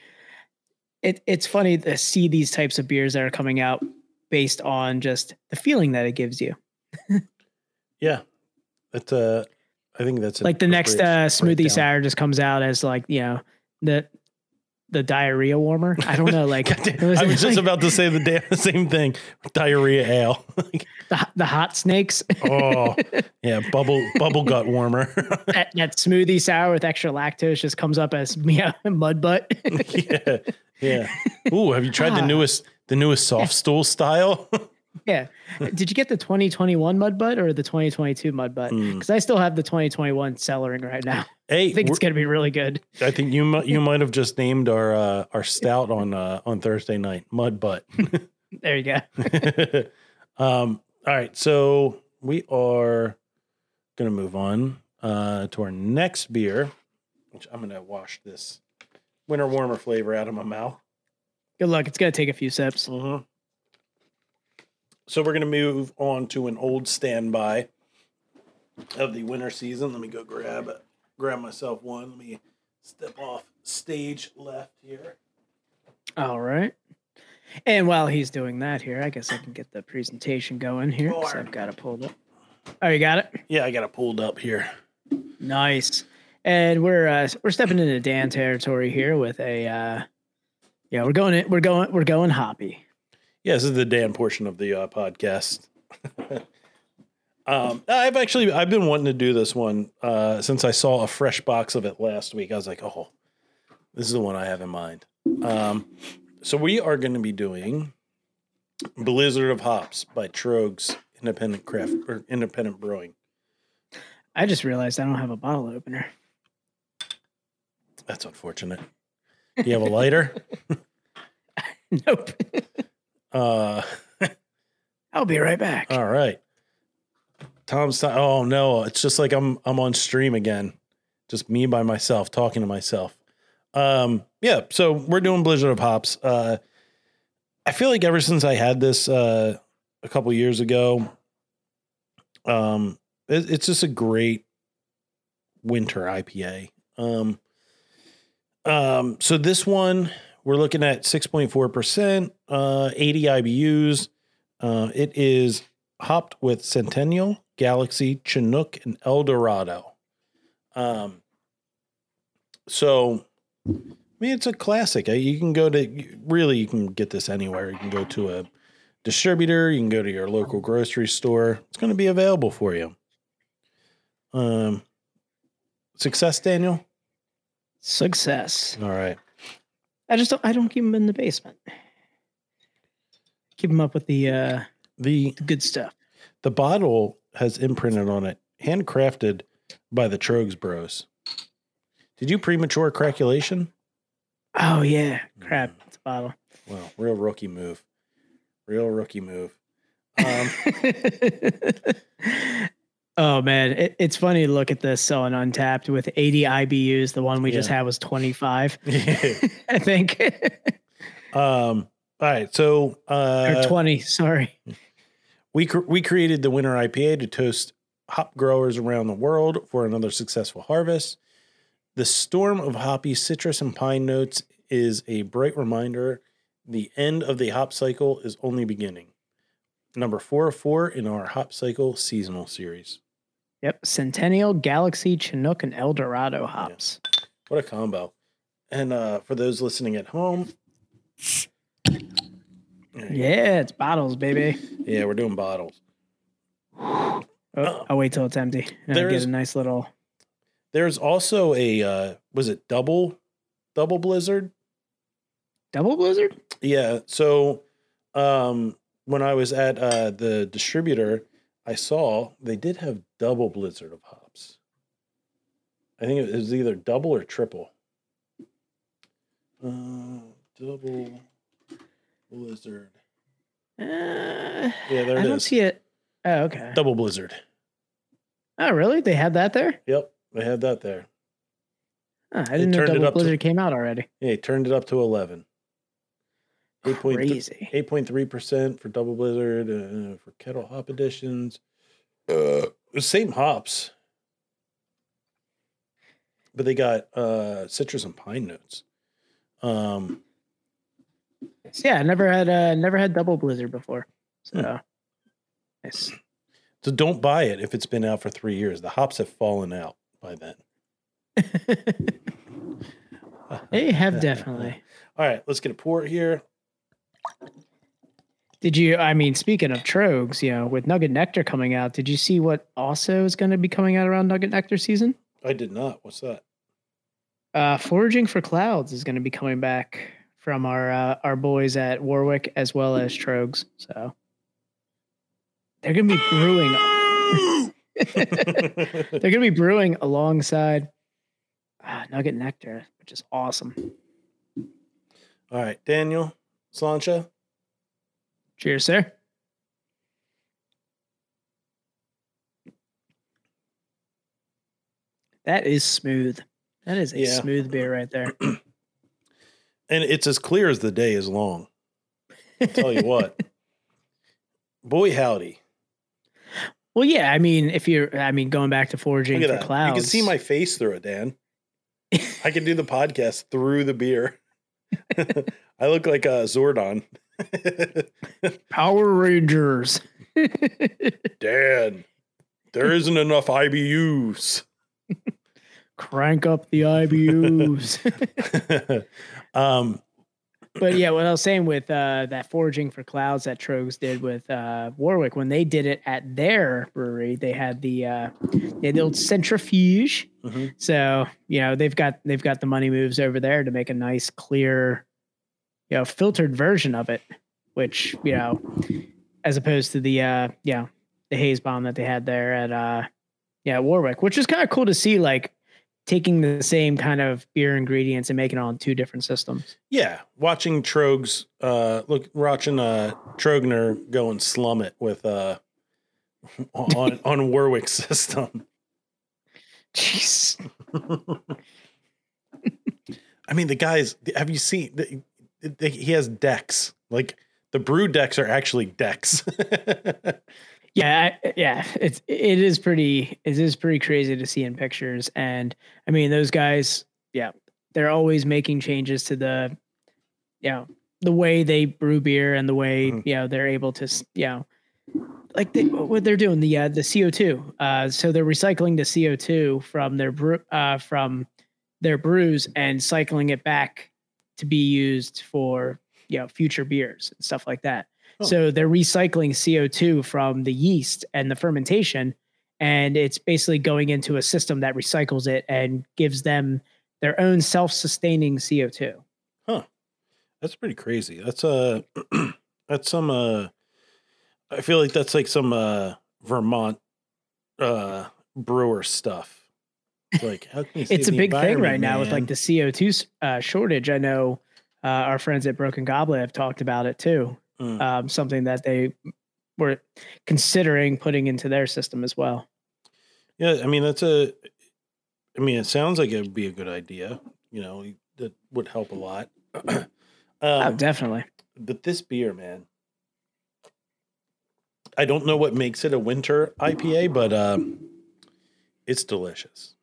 It it's funny to see these types of beers that are coming out based on just the feeling that it gives you. yeah that's uh i think that's like the next uh, smoothie breakdown. sour just comes out as like you know the the diarrhea warmer. I don't know, like God damn, it was i was just like about to say the damn same thing diarrhea ale Like, the, the hot snakes. oh yeah bubble bubble gut warmer that, that smoothie sour with extra lactose just comes up as yeah, mud butt. yeah yeah Ooh, have you tried the Ah. newest the newest soft stool style yeah. Did you get the 2021 mud butt or the 2022 mud butt? Hmm. Because I still have the 2021 cellaring right now. hey I think it's gonna be really good. I think you might you might have just named our uh, our stout on uh, on Thursday night mud butt. There you go. um, all right, so we are gonna move on uh, to our next beer, which I'm gonna wash this winter warmer flavor out of my mouth. Good luck. It's gonna take a few sips. Mm-hmm. So we're gonna move on to an old standby of the winter season. Let me go grab it, grab myself one. Let me step off stage left here. All right. And while he's doing that here, I guess I can get the presentation going here. 'cause Sure. I've got it pulled up. Oh, you got it? Yeah, I got it pulled up here. Nice. And we're uh, we're stepping into Dan territory here with a uh, yeah, we're going in, we're going we're going hoppy. Yeah, this is the Dan portion of the uh, podcast. um, I've actually I've been wanting to do this one uh, since I saw a fresh box of it last week. I was like, oh, this is the one I have in mind. Um, so we are going to be doing Blizzard of Hops by Troegs Independent Craft or Independent Brewing. I just realized I don't have a bottle opener. That's unfortunate. Do you have a lighter? nope. uh, I'll be right back. All right. Tom's ti- oh no, it's just like I'm I'm on stream again. Just me by myself talking to myself. Um yeah, so we're doing Blizzard of Hops. Uh I feel like ever since I had this uh a couple years ago um it, it's just a great winter IPA. Um um so this one we're looking at 6.4%, uh 80 IBUs. Uh, it is hopped with Centennial, Galaxy, Chinook, and Eldorado. Um, so, I mean, it's a classic. Uh, You can go to really, you can get this anywhere. You can go to a distributor. You can go to your local grocery store. It's going to be available for you. Um, success, Daniel. Success. All right. I just don't, I don't keep them in the basement. Keep them up with the uh, The the good stuff. the bottle has imprinted on it, handcrafted by the Troegs Bros. Did you premature craculation? Oh yeah, crap. It's a bottle. Well, real rookie move. Real rookie move. Um, oh man, it, it's funny to look at this on Untappd with 80 IBUs. The one we just had was 25, I think, um, all right. So or uh, 20. Sorry. we cr- we created the winter IPA to toast hop growers around the world for another successful harvest. The storm of hoppy citrus and pine notes is a bright reminder the end of the hop cycle is only beginning. Number four of four in our hop cycle seasonal series. Yep, Centennial, Galaxy, Chinook, and El Dorado hops. What a combo. And uh, for those listening at home, Yeah, it's bottles, baby. yeah, we're doing bottles. Oh, I'll wait till it's empty. And get a nice little. There's also a uh, was it double double blizzard? Double blizzard? Yeah. So um when I was at uh the distributor, I saw they did have double blizzard of hops. I think it was either double or triple. Uh double blizzard. Uh, Yeah, there it is. I it don't is. see it. Oh, okay. Double blizzard. Oh, really? They had that there? Yep, they had that there. Oh, I didn't know turned it Double up to- Blizzard came out already. Yeah, turned it up to 11. 8.3 Crazy. 8.3% for double blizzard uh, for kettle hop editions. Uh, same hops. But they got uh, citrus and pine notes. Um, Yeah, I never had uh never had Double Blizzard before. So Hmm. nice. so don't buy it if it's been out for three years. The hops have fallen out by then. They have definitely. All right, let's get a pour here. Did you? I mean, speaking of Troegs, you know, with Nugget Nectar coming out, did you see what also is going to be coming out around Nugget Nectar season? I did not. What's that? Uh, Foraging for Clouds is going to be coming back from our uh, our boys at Warwick as well as Troegs. So they're going to be brewing. they're going to be brewing alongside uh, Nugget Nectar, which is awesome. All right, Daniel, Sláinte. Cheers, sir. That is smooth. That is a Yeah. smooth beer right there. And it's as clear as the day is long. I'll tell you what. Boy, howdy. well, yeah. I mean, if you're, I mean, going back to foraging for that. clouds, You can see my face through it, Dan. I can do the podcast through the beer. I look like a Zordon. Power Rangers. Dan, there isn't enough IBUs. Crank up the IBUs. um, but yeah, what I was saying with uh, that foraging for clouds that Troegs did with uh, Warwick, when they did it at their brewery, they had the uh, they had the old centrifuge. Mhm. So you know they've got they've got the money moves over there to make a nice clear, you know, filtered version of it, which you know, as opposed to the uh, yeah the haze bomb that they had there at uh, yeah Warwick, which is kind of cool to see like taking the same kind of beer ingredients and making it on two different systems. yeah, watching Troegs, uh, look, watching uh, Trogner go and slum it with uh, on on Warwick system. Jeez. I mean, the guys. Have you seen? The, the, he has decks. Like the brew decks are actually decks. Yeah, I- yeah, it's it is pretty it is pretty crazy to see in pictures, and I mean those guys, yeah, they're always making changes to the, you know, the way they brew beer and the way Mhm. you know they're able to, you know, like they, what they're doing the uh, the CO two, uh, so they're recycling the CO two from their brew uh, from their brews and cycling it back to be used for you know future beers and stuff like that. Oh. So they're recycling CO2 from the yeast and the fermentation, and it's basically going into a system that recycles it and gives them their own self-sustaining CO2. Huh. that's pretty crazy. That's uh that's some uh I feel like that's like some uh Vermont uh brewer stuff. It's like how can you It's a big thing right environment, now with like the CO2 uh, shortage. I know uh, our friends at Broken Goblet have talked about it too. Mm. Um, something that they were considering putting into their system as well. Yeah, I mean that's a. I mean, it sounds like it would be a good idea. You know, that would help a lot. oh, um, definitely. but this beer, man, I don't know what makes it a winter IPA, but um, it's delicious.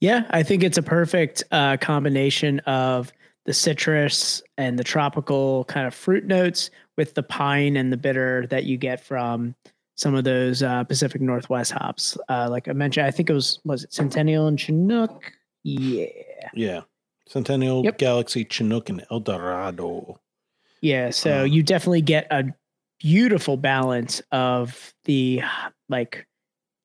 Yeah, I think it's a perfect uh, combination of the citrus and the tropical kind of fruit notes with the pine and the bitter that you get from some of those uh, Pacific Northwest hops. Uh, like I mentioned, I think it was was it Centennial and Chinook. Yeah, Yeah, Centennial Yep. Galaxy Chinook and El Dorado. yeah. So Um, you definitely get a beautiful balance of the like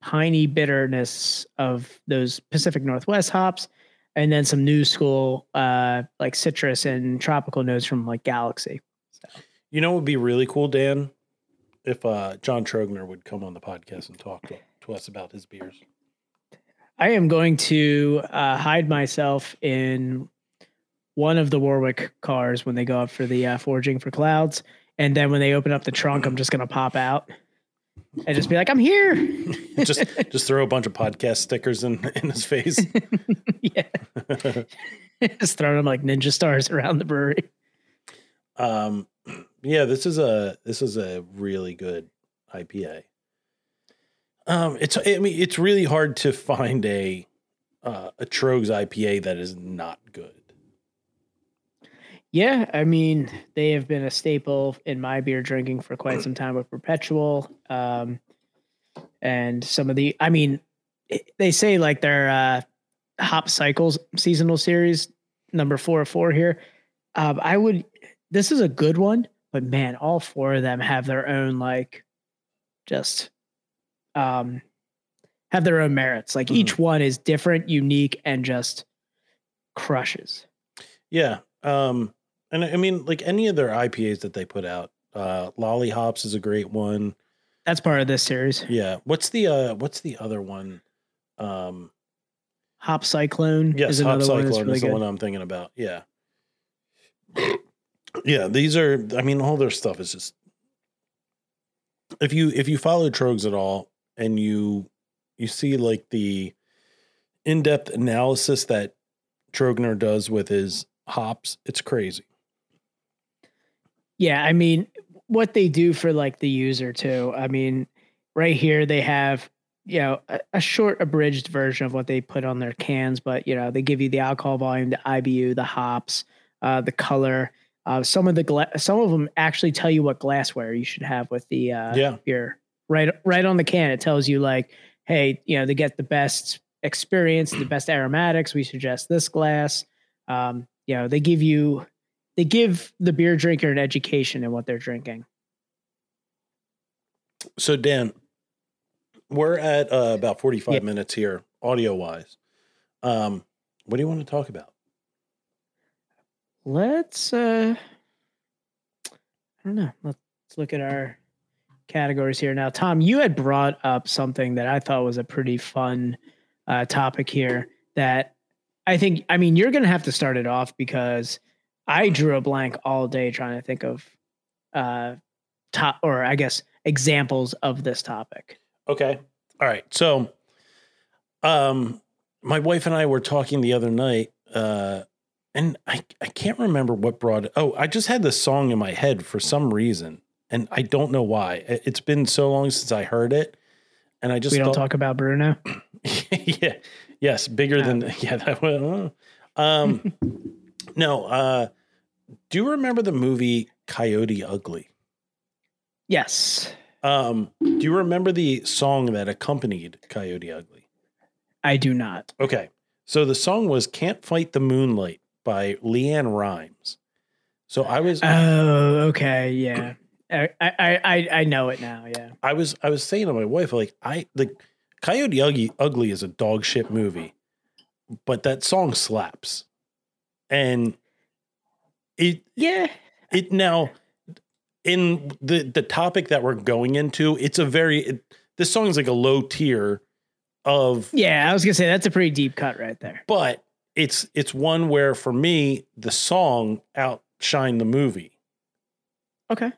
piney bitterness of those Pacific Northwest hops, and then some new school uh, like citrus and tropical notes from like Galaxy. You know, it would be really cool, Dan, if uh, John Trogner would come on the podcast and talk to, to us about his beers. I am going to uh, hide myself in one of the Warwick cars when they go up for the uh, forging for clouds, and then when they open up the trunk, I'm just gonna pop out and just be like, "I'm here." just just throw a bunch of podcast stickers in in his face. yeah, just throwing them like ninja stars around the brewery. um, yeah, this is a this is a really good IPA. Um, it's I mean it's really hard to find a uh, a Troegs IPA that is not good. Yeah, I mean, they have been a staple in my beer drinking for quite some time with Perpetual. Um, and some of the, I mean, they say like their uh, Hop Cycles seasonal series, number four of four here. Um, I would, this is a good one, but man, all four of them have their own, like, just, um, have their own merits. Like each one is different, unique, and just crushes. Yeah. Um, and I mean, like any of their IPAs that they put out, uh, LolliHops is a great one. That's part of this series. Yeah. What's the uh, what's the other one? Um, Hop Cyclone yes, is Hop another one Cyclone really is the good. one I'm thinking about. Yeah. Yeah, these are. I mean, all their stuff is just. If you if you follow Troegs at all, and you you see like the in depth analysis that Trogner does with his hops, it's crazy. Yeah, I mean, what they do for like the user too. I mean, right here they have you know a, a short abridged version of what they put on their cans, but you know they give you the alcohol volume, the IBU, the hops, uh, the color. Uh, some of the gla- some of them actually tell you what glassware you should have with the uh, Yeah. beer. Right, right on the can, it tells you like, hey, you know, to get the best experience, the best aromatics, we suggest this glass. Um, you know, they give you they give the beer drinker an education in what they're drinking. So Dan, we're at uh, about 45 Yeah. minutes here, audio wise. Um, what do you want to talk about? Let's uh I don't know. Let's look at our categories here now. Tom, you had brought up something that I thought was a pretty fun uh topic here that I think I mean you're gonna have to start it off because I drew a blank all day trying to think of uh top or I guess examples of this topic. Okay. All right. So, um, my wife and I were talking the other night, uh, and I, I can't remember what brought it. Oh, I just had this song in my head for some reason, and I don't know why. It- It's been so long since I heard it, and I just we don't thought- talk about Bruno. yeah. Yes. Bigger than yeah. That one. Um. no. Uh. Do you remember the movie Coyote Ugly? Yes. Um. Do you remember the song that accompanied Coyote Ugly? I do not. Okay. So the song was Can't Fight the Moonlight by LeAnn Rimes. So I was Oh, okay, yeah. I, I I I know it now. Yeah. I was I was saying to my wife, like, I the Coyote Ugly Ugly is a dog shit movie, but that song slaps. And it Yeah. it now in the the topic that we're going into, it's a very it, this song is like a low tier of Yeah, I was gonna say that's a pretty deep cut right there. but it's it's one where for me the song outshined the movie. Okay.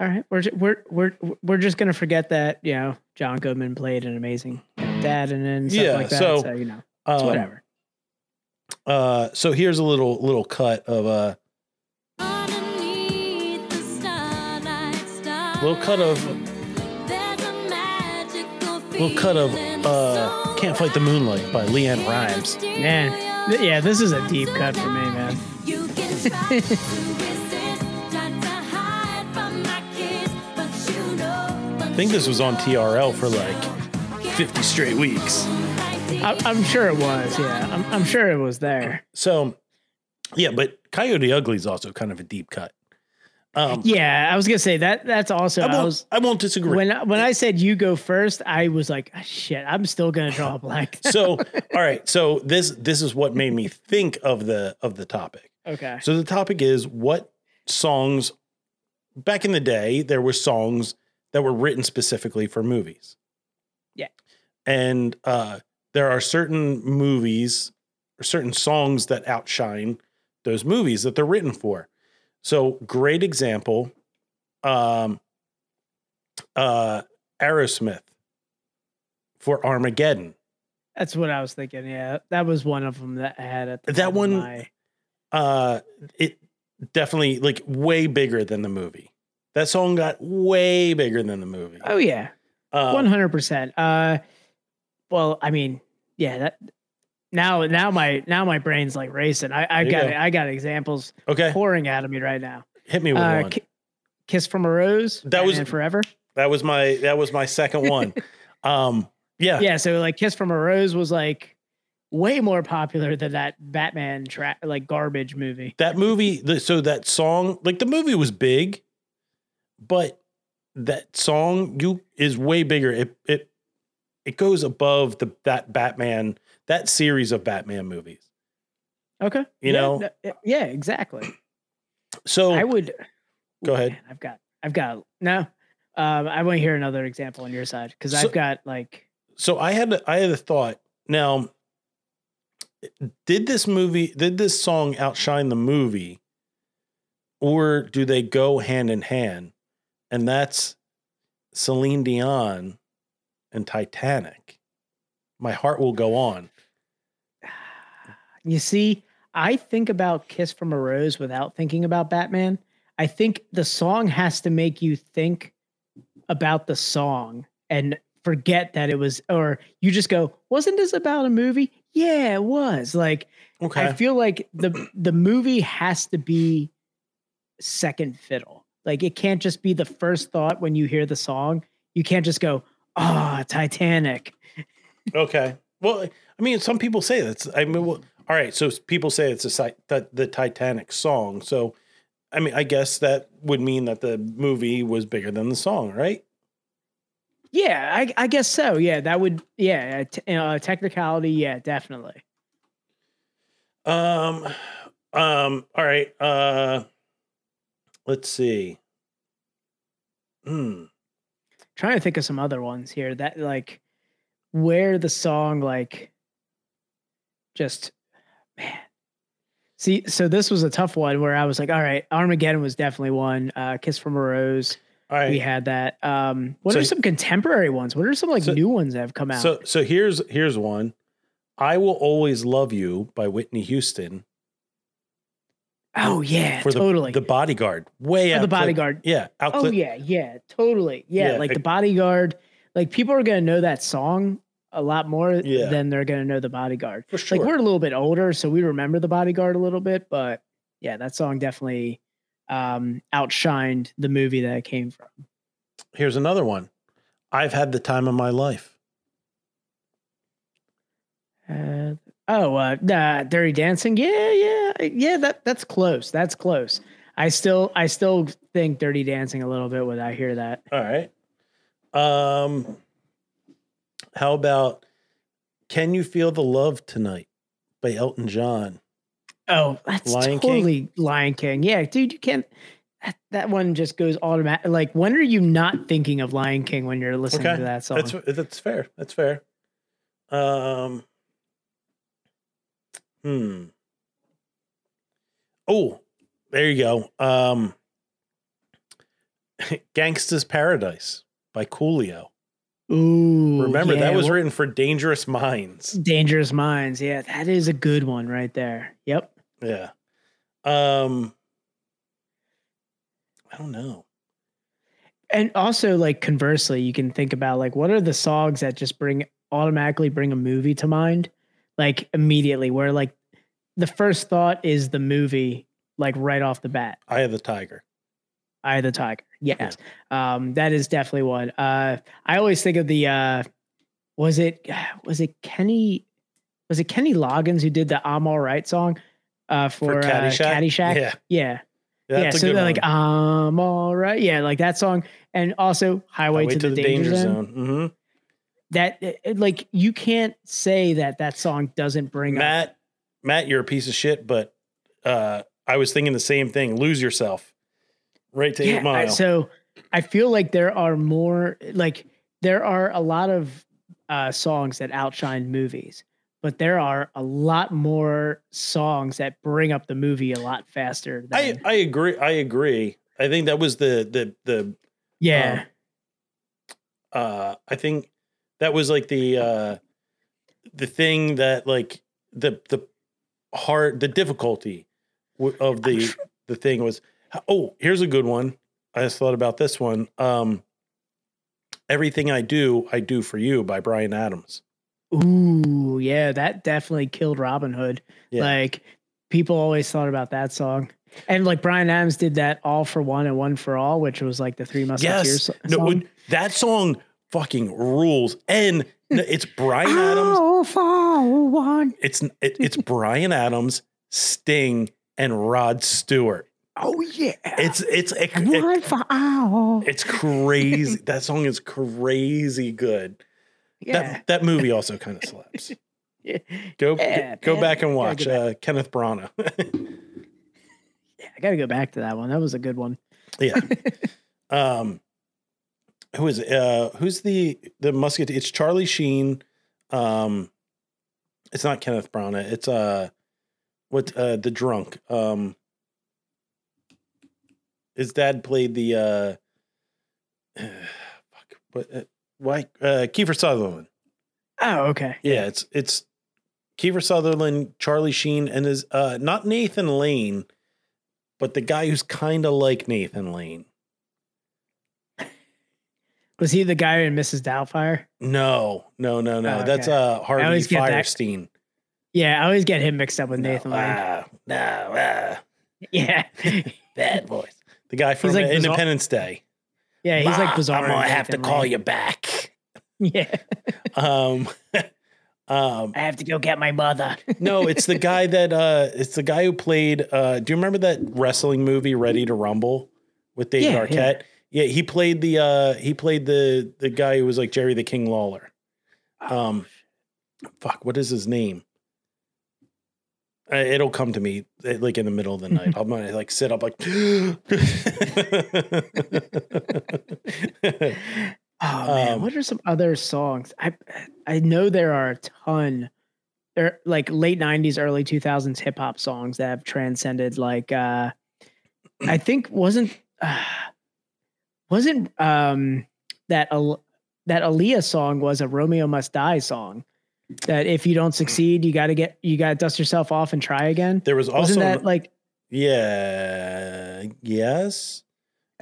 All right, we're we're we're we're just gonna forget that you know John Goodman played an amazing dad and then stuff Yeah, like that. so, So, you know, it's Um, whatever. Uh, so here's a little little cut of uh, Underneath starlight little cut of a little cut of uh, "Can't Fight the Moonlight" by LeAnn Rimes. Man, th- yeah, this is a deep cut for me, man. You can try to resist, try to hide from my kiss, but you know. I think this was on TRL for like 50 straight weeks. I, I'm sure it was. Yeah, I'm, I'm sure it was there. So, yeah, but Coyote Ugly is also kind of a deep cut. Um, Yeah, I was gonna say that. That's also. I I, won't, was I won't disagree. when when I said you go first, I was like, "Ah, shit, I'm still gonna draw a blank. so, all right. So this this is what made me think of the of the topic. okay. So the topic is what songs back in the day there were songs that were written specifically for movies. Yeah. And uh there are certain movies or certain songs that outshine those movies that they're written for. So great example um uh Aerosmith for Armageddon. That's what I was thinking. Yeah, that was one of them that I had at the That one- my- uh it definitely like way bigger than the movie that song got way bigger than the movie Oh yeah, Um, one hundred percent. Uh, well, I mean, yeah. That now, now my now my brain's like racing. I I got go. I got examples okay pouring out of me right now. hit me with Uh, one Ki- Kiss from a Rose. That was- forever. that was my that was my second one um yeah, Yeah, so like Kiss from a Rose was like way more popular than that Batman tra- like garbage movie. that movie the, so that song like the movie was big but that song you is way bigger it it it goes above the that batman that series of batman movies Okay. You Yeah, know? no, yeah, exactly. so I would Go ahead. man, I've got I've got no. Um, I want to hear another example on your side because So- I've got like so I had I had a thought. Now, did this movie did this song outshine the movie, or do they go hand in hand? And that's Celine Dion and Titanic. My heart will go on. You see, I think about Kiss from a Rose without thinking about Batman. I think the song has to make you think about the song and forget that it was, or you just go, wasn't this about a movie? Yeah, it was. Like, Okay. I feel like the the movie has to be second fiddle. Like, it can't just be the first thought when you hear the song. You can't just go, ah, Titanic. Okay. Well, I mean, some people say that's. I mean, well, all right. So people say it's a that the Titanic song. So, I mean, I guess that would mean that the movie was bigger than the song, right? Yeah, I, I guess so. Yeah, that would. Yeah, t- uh, technicality. Yeah, definitely. Um, um. All right. Uh, let's see. Hmm. Trying to think of some other ones here that like where the song like just man. See, so this was a tough one where I was like, all right, Armageddon was definitely one. Uh, Kiss from a Rose, All right. we had that. Um, what So- are some contemporary ones? What are some like So- new ones that have come out? So so here's here's one. I will always love you by Whitney Houston oh yeah, for the totally. the bodyguard. Way For out the Bodyguard. Yeah. Out Oh yeah, yeah, totally. Yeah, Yeah, like I- the bodyguard. Like people are gonna know that song a lot more Yeah. than they're gonna know the bodyguard. for sure. Like we're a little bit older, so we remember the bodyguard a little bit, but yeah, that song definitely um outshined the movie that it came from. Here's another one. I've had the time of my life. Uh, oh, uh, uh, Dirty Dancing. Yeah, yeah, yeah. That that's close. That's close. I still, I still think Dirty Dancing a little bit when I hear that. All right. Um how about Can You Feel the Love Tonight by Elton John? Oh, that's Lion King? totally Lion King. Yeah, dude, you can't. That, that one just goes automatic. Like, when are you not thinking of Lion King when you're listening Okay. to that song? That's that's fair. That's fair. Um Hmm. Oh, there you go. Um Gangsta's Paradise by Coolio. Ooh, Remember yeah, that was written for Dangerous Minds. Dangerous Minds. Yeah, that is a good one right there. Yep. Yeah. Um I don't know. And also, like conversely, you can think about like what are the songs that just bring automatically bring a movie to mind, like immediately, where like the first thought is the movie, like right off the bat. Eye of the Tiger. Eye of the Tiger. Yes. Um, that is definitely one. Uh, I always think of the uh, was it was it Kenny was it Kenny Loggins who did the I'm All Right song uh, for, For uh, Caddyshack? Caddyshack? Yeah. Yeah. That's yeah. So they're like. I'm all right. Yeah, like that song. And also Highway, Highway to, the, Danger, Zone. hmm That it- it, like you can't say that that song doesn't bring up Matt, Matt, you're a piece of shit, but uh I was thinking the same thing. Lose yourself. Right to eight I- mile. so I feel like there are more like there are a lot of uh, songs that outshine movies, but there are a lot more songs that bring up the movie a lot faster. Than, I, I agree. I agree. I think that was the the the yeah, uh I think that was like the uh the thing that like the the hard the difficulty of the the thing was oh here's a good one I just thought about this one um everything I do I do for you by Bryan Adams ooh, yeah, that definitely killed Robin Hood. Yeah. Like people always thought about that song. And like Bryan Adams did that all for one and one for all, which was like the Three Musketeers. yes so- no that song fucking rules and it's Bryan Adams one. it's it, it's Bryan Adams Sting and Rod Stewart Oh yeah. it's it's it, for all. It's crazy. that song is crazy good. Yeah. That that movie also kind of slaps. Yeah. Go Yeah, go back and watch go uh, Kenneth Branagh. Yeah, I got to go back to that one. That was a good one. yeah. Um, who is it? Uh, who's the the musket? It's Charlie Sheen. Um, it's not Kenneth Branagh. It's uh, what uh the drunk. Um, his dad played the uh, fuck. What? Uh, why? Uh, Kiefer Sutherland. Oh, okay. Yeah, it's it's Kiefer Sutherland, Charlie Sheen, and is uh not Nathan Lane, but the guy who's kind of like Nathan Lane. Was he the guy in Mrs. Doubtfire? No, no, no, no. Oh, That's okay. uh Harvey always get that- Fierstein. Yeah, I always get him mixed up with Nathan no, Lane. ah, no, ah, Yeah. bad voice. The guy from like uh, bizarre- Independence Day. yeah, he's like bizarre. I'm gonna have to call Lane. you back. Yeah. Um, um, I have to go get my mother. no, it's the guy that uh, it's the guy who played. Uh, do you remember that wrestling movie Ready to Rumble with David Yeah, yeah. Arquette? Yeah. He played the uh, he played the the guy who was like Jerry the King Lawler. Um, fuck, what is his name? Uh, it'll come to me uh, like in the middle of the night. I'm gonna like sit up like. Oh man, Um, what are some other songs? I I know there are a ton. There like late '90s, early 2000s hip hop songs that have transcended. Like uh I think wasn't uh, wasn't um that Al- that Aaliyah song was a Romeo Must Die song. That if you don't succeed, you got to get you got to dust yourself off and try again. there was also Wasn't that like yeah yes.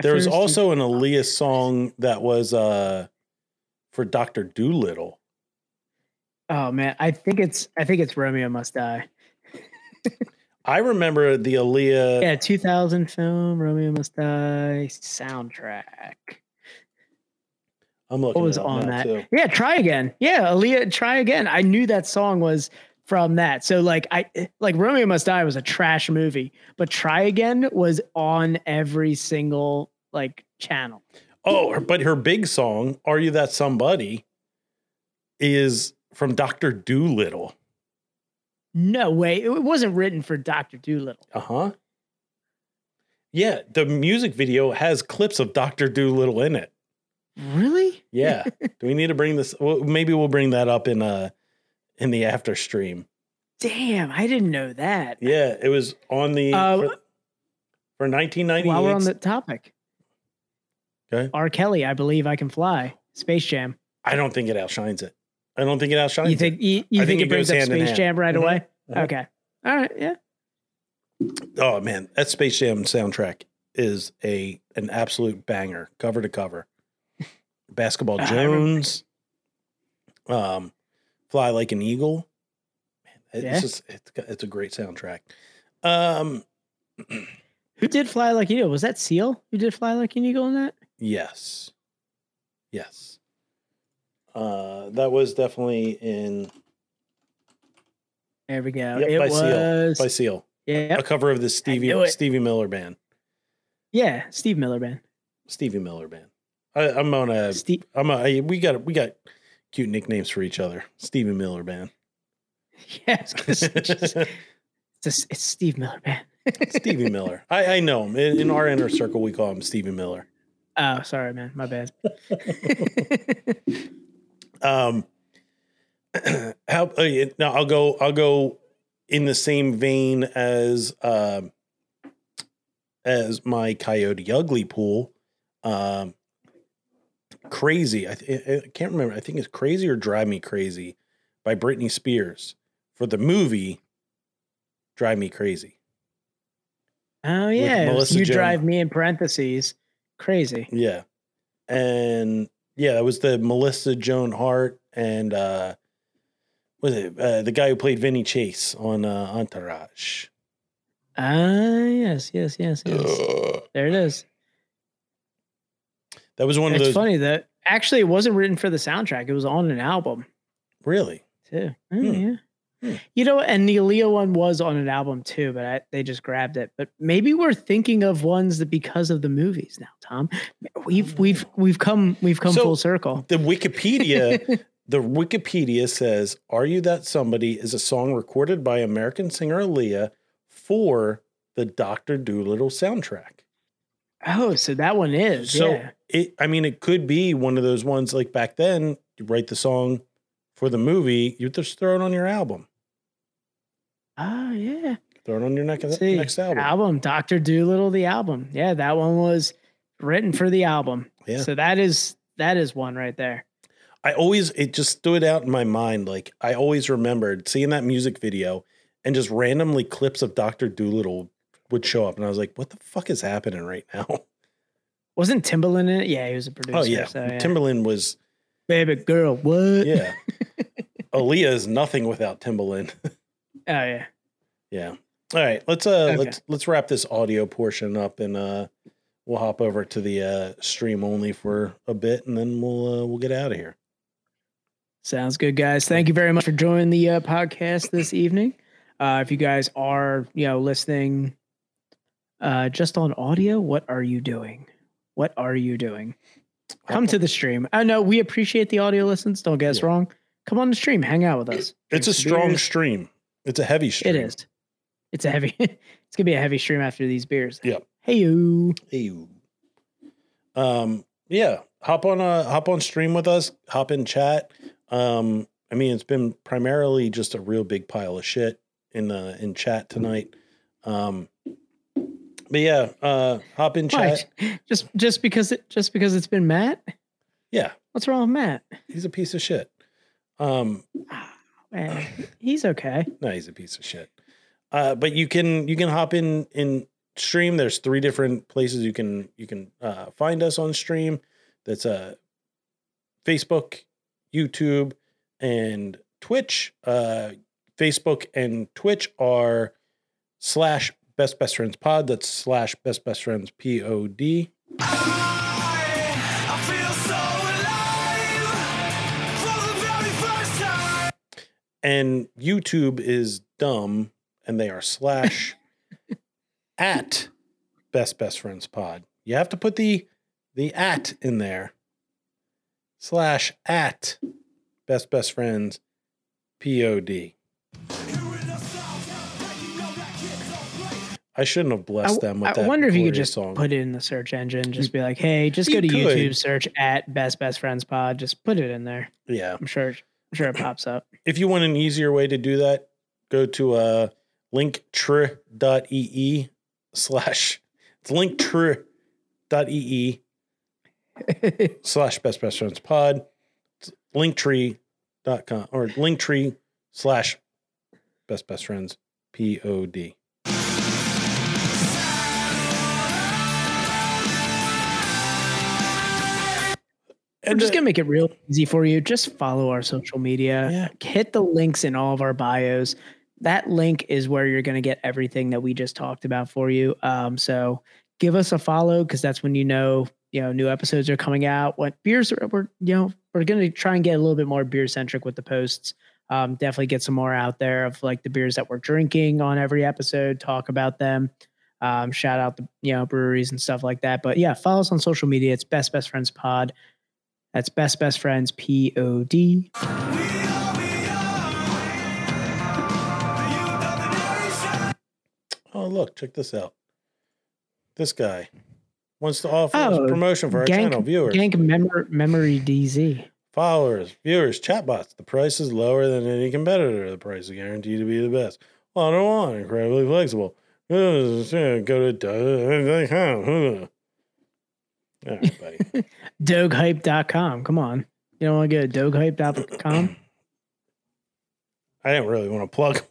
There was also an Aaliyah song that was uh for Doctor Dolittle. Oh man, I think it's I think it's Romeo Must Die. I remember the Aaliyah. Yeah, 2000 film Romeo Must Die soundtrack. I'm looking. What was on that? too. Yeah, try again. Yeah, Aaliyah, try again. I knew that song was from that. So like I like Romeo Must Die was a trash movie, but Try Again was on every single like channel. Oh, but her big song, "Are You That Somebody," is from Doctor Dolittle. No way. It wasn't written for Dr. Dolittle. Uh huh. Yeah, the music video has clips of Doctor Dolittle in it. Really? Yeah. Do we need to bring this? Well, maybe we'll bring that up in uh in the after stream. Damn, I didn't know that. Yeah, it was on the Uh, for, for 1998. While we're on the topic. Okay. R. Kelly, I believe I can fly. Space Jam. I don't think it outshines it. I don't think it outshines You think you, you think, think it brings up Space. Jam right Mhm. away? Mhm. Okay. All right. Yeah. Oh man, that Space Jam soundtrack is a an absolute banger, cover to cover. Basketball Jones, um, Fly Like an Eagle. Man, it's Yeah. just it's got- it's a great soundtrack. Um, Who did Fly Like an Eagle? Was that Seal? Who did Fly Like an Eagle in that? yes, yes. Uh, that was definitely in There we go. Yep, it by Seal. was. by Seal, yeah. a cover of the Stevie. Stevie Miller band. Yeah. Steve Miller Band. Stevie Miller band. I, I'm on a Steve. I'm a, we got we got cute nicknames for each other. Stevie Miller band. Yeah. I was gonna say, just- it's, a- it's Steve Miller Band. Stevie Miller. I, I know him. In, in our inner circle, we call him Stevie Miller. Oh, sorry, man. My bad. Um, how uh, now? I'll go. I'll go in the same vein as um as my Coyote Ugly pool. Um, crazy. I, th- I can't remember. I think it's Crazy or Drive Me Crazy by Britney Spears for the movie Drive Me Crazy. Oh yeah, you Joan. drive me in parentheses crazy. Yeah. And yeah, that was the Melissa Joan Hart and uh was it uh, the guy who played Vinny Chase on uh, Entourage. Ah yes, yes, yes, yes. There it is. That was one It's of those funny that actually it wasn't written for the soundtrack. It was on an album really. too. Oh, Hmm. yeah. Hmm. You know, and the Aaliyah one was on an album too, but I, they just grabbed it. But maybe we're thinking of ones that because of the movies now, Tom. We've we've we've come we've come So- full circle. The Wikipedia the Wikipedia says Are You That Somebody is a song recorded by American singer Aaliyah for the Dr. Dolittle soundtrack. Oh, so that one is. So yeah. it I mean it could be one of those ones like back then you write the song for the movie, you just throw it on your album. Oh yeah. Throw it on your next, See, next album. Doctor Dolittle, the album. Yeah, that one was written for the album. Yeah. So that is that is one right there. I always it just stood out in my mind. Like I always remembered seeing that music video and just randomly clips of Doctor Dolittle would show up, and I was like, "What the fuck is happening right now?" Wasn't Timbaland in it? Yeah, he was a oh, producer. oh yeah, so, yeah. Timbaland was baby girl, what? yeah. Aaliyah is nothing without Timbaland. Oh yeah. yeah. All right, let's uh Okay. let's let's wrap this audio portion up, and uh we'll hop over to the uh stream only for a bit, and then we'll uh, we'll get out of here. Sounds good, guys. Thank you very much for joining the uh, podcast this evening. Uh, if you guys are, you know, listening uh, just on audio, what are you doing? What are you doing? Come to the stream. I know we appreciate the audio listens. Don't get us Yeah. wrong. Come on the stream, hang out with us. It's a strong beers. stream. It's a heavy stream. It is. It's a heavy. it's gonna be a heavy stream after these beers. Yep. Hey you. Ew. Um, yeah, hop on a hop on stream with us, hop in chat. Um, I mean, it's been primarily just a real big pile of shit in the in chat tonight. Um, but yeah, uh, hop in chat. Why? Just just because it just because it's been Matt. Yeah, What's wrong with Matt? he's a piece of shit. Um, Man, he's okay. no, he's a piece of shit. Uh, but you can you can hop in in stream. There's three different places you can you can uh, find us on stream. That's uh, Facebook, YouTube, and Twitch. Uh, Facebook and Twitch are slash best best friends pod. That's slash best best friends p And YouTube is dumb, and they are slash at best best friends pod. You have to put the the at in there. Slash at best best friends pod. I shouldn't have I, blessed them with I that. I wonder if you could just song. put it in the search engine. Just be like, hey, just You go to could. YouTube, search at Best Best Friends Pod. Just put it in there. yeah. I'm sure. Sure it pops up. if you want an easier way to do that, go to uh linktr.ee slash it's linktr.ee slash best best friends pod. It's linktree.com or linktree slash best best friends P We're just gonna make it real easy for you. Just follow our social media. Yeah. Hit the links in all of our bios. That link is where you're gonna get everything that we just talked about for you. Um, so give us a follow because that's when you know you know new episodes are coming out. What beers are we're you know we're gonna try and get a little bit more beer centric with the posts. Um, definitely get some more out there of like the beers that we're drinking on every episode. Talk about them. Um, shout out the you know breweries and stuff like that. But yeah, follow us on social media. It's Best Best Friends Pod. That's Best Best Friends P O D. Oh, look, check this out. This guy wants to offer Oh, promotion for our channel viewers, Gank Memor- Memory DZ. followers, viewers, chatbots. The price is lower than any competitor. The price is guaranteed to be the best. I don't want incredibly flexible. Go to. All right, buddy. Doghype.com. Come on. You don't want to go to doghype.com? I didn't really want to plug.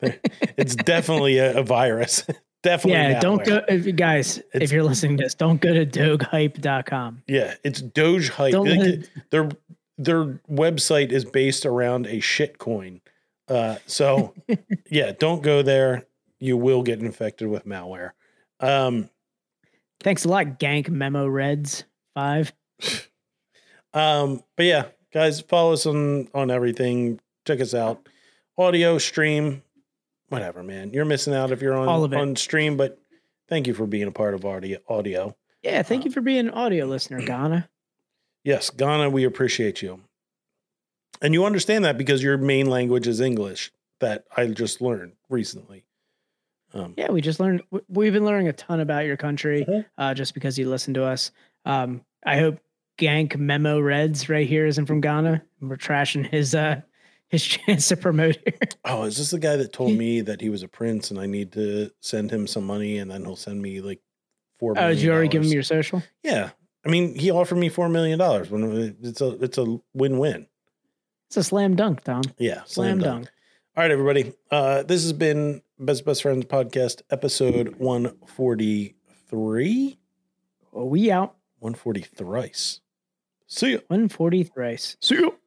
it's definitely a, a virus. definitely. yeah, don't go. If you guys, It's- if you're listening to this, don't go to doghype.com. Yeah, it's Doge hype. Don't Like, let it- their their website is based around a shit coin. Uh, so yeah, don't go there. You will get infected with malware. Um, Thanks a lot, Gank Memo Reds 5. um, but yeah, guys, follow us on on everything. Check us out. Audio stream, whatever, man. You're missing out if you're on All of it. on stream, but thank you for being a part of audio. Audio. Yeah, thank you for being an audio listener, Ghana. Yes, Ghana, we appreciate you. And you understand that because your main language is English that I just learned recently. Um, Yeah, we just learned. We've been learning a ton about your country Mhm. uh, just because you listen to us. Um, I hope Gank Memo Reds right here isn't from Ghana. We're trashing his uh his chance to promote here. Oh, is this the guy that told me that he was a prince and I need to send him some money and then he'll send me like four Oh, did you already give him your social? Yeah. I mean, he offered me four million dollars when it's a it's a win win. It's a slam dunk, Tom. Yeah, Slam, dunk. All right, everybody. Uh, this has been Best Best Friends podcast episode one forty three. Well, we out. 140 thrice. See ya. 140 thrice. See you.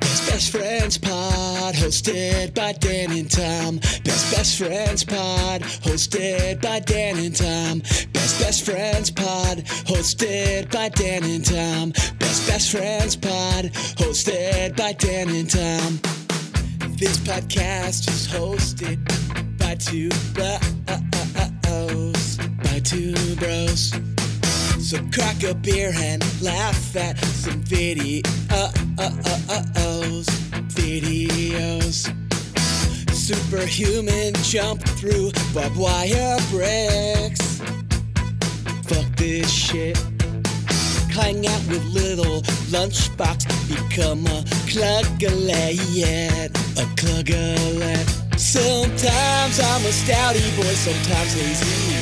Best Best Friends Pod, hosted by Dan and Tom. Best Best Friends Pod, hosted by Dan and Tom. Best Best Friends Pod, hosted by Dan and Tom. Best Best Friends Pod, hosted by Dan and Tom. This podcast is hosted by two bros, by two bros. So crack a beer and laugh at some videos, videos. Superhuman jump through barbed wire bricks. Fuck this shit. Clang out with little lunchbox, become a cluggalet, a cluggalet. Sometimes I'm a stouty boy, sometimes lazy.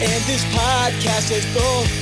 And this podcast is both,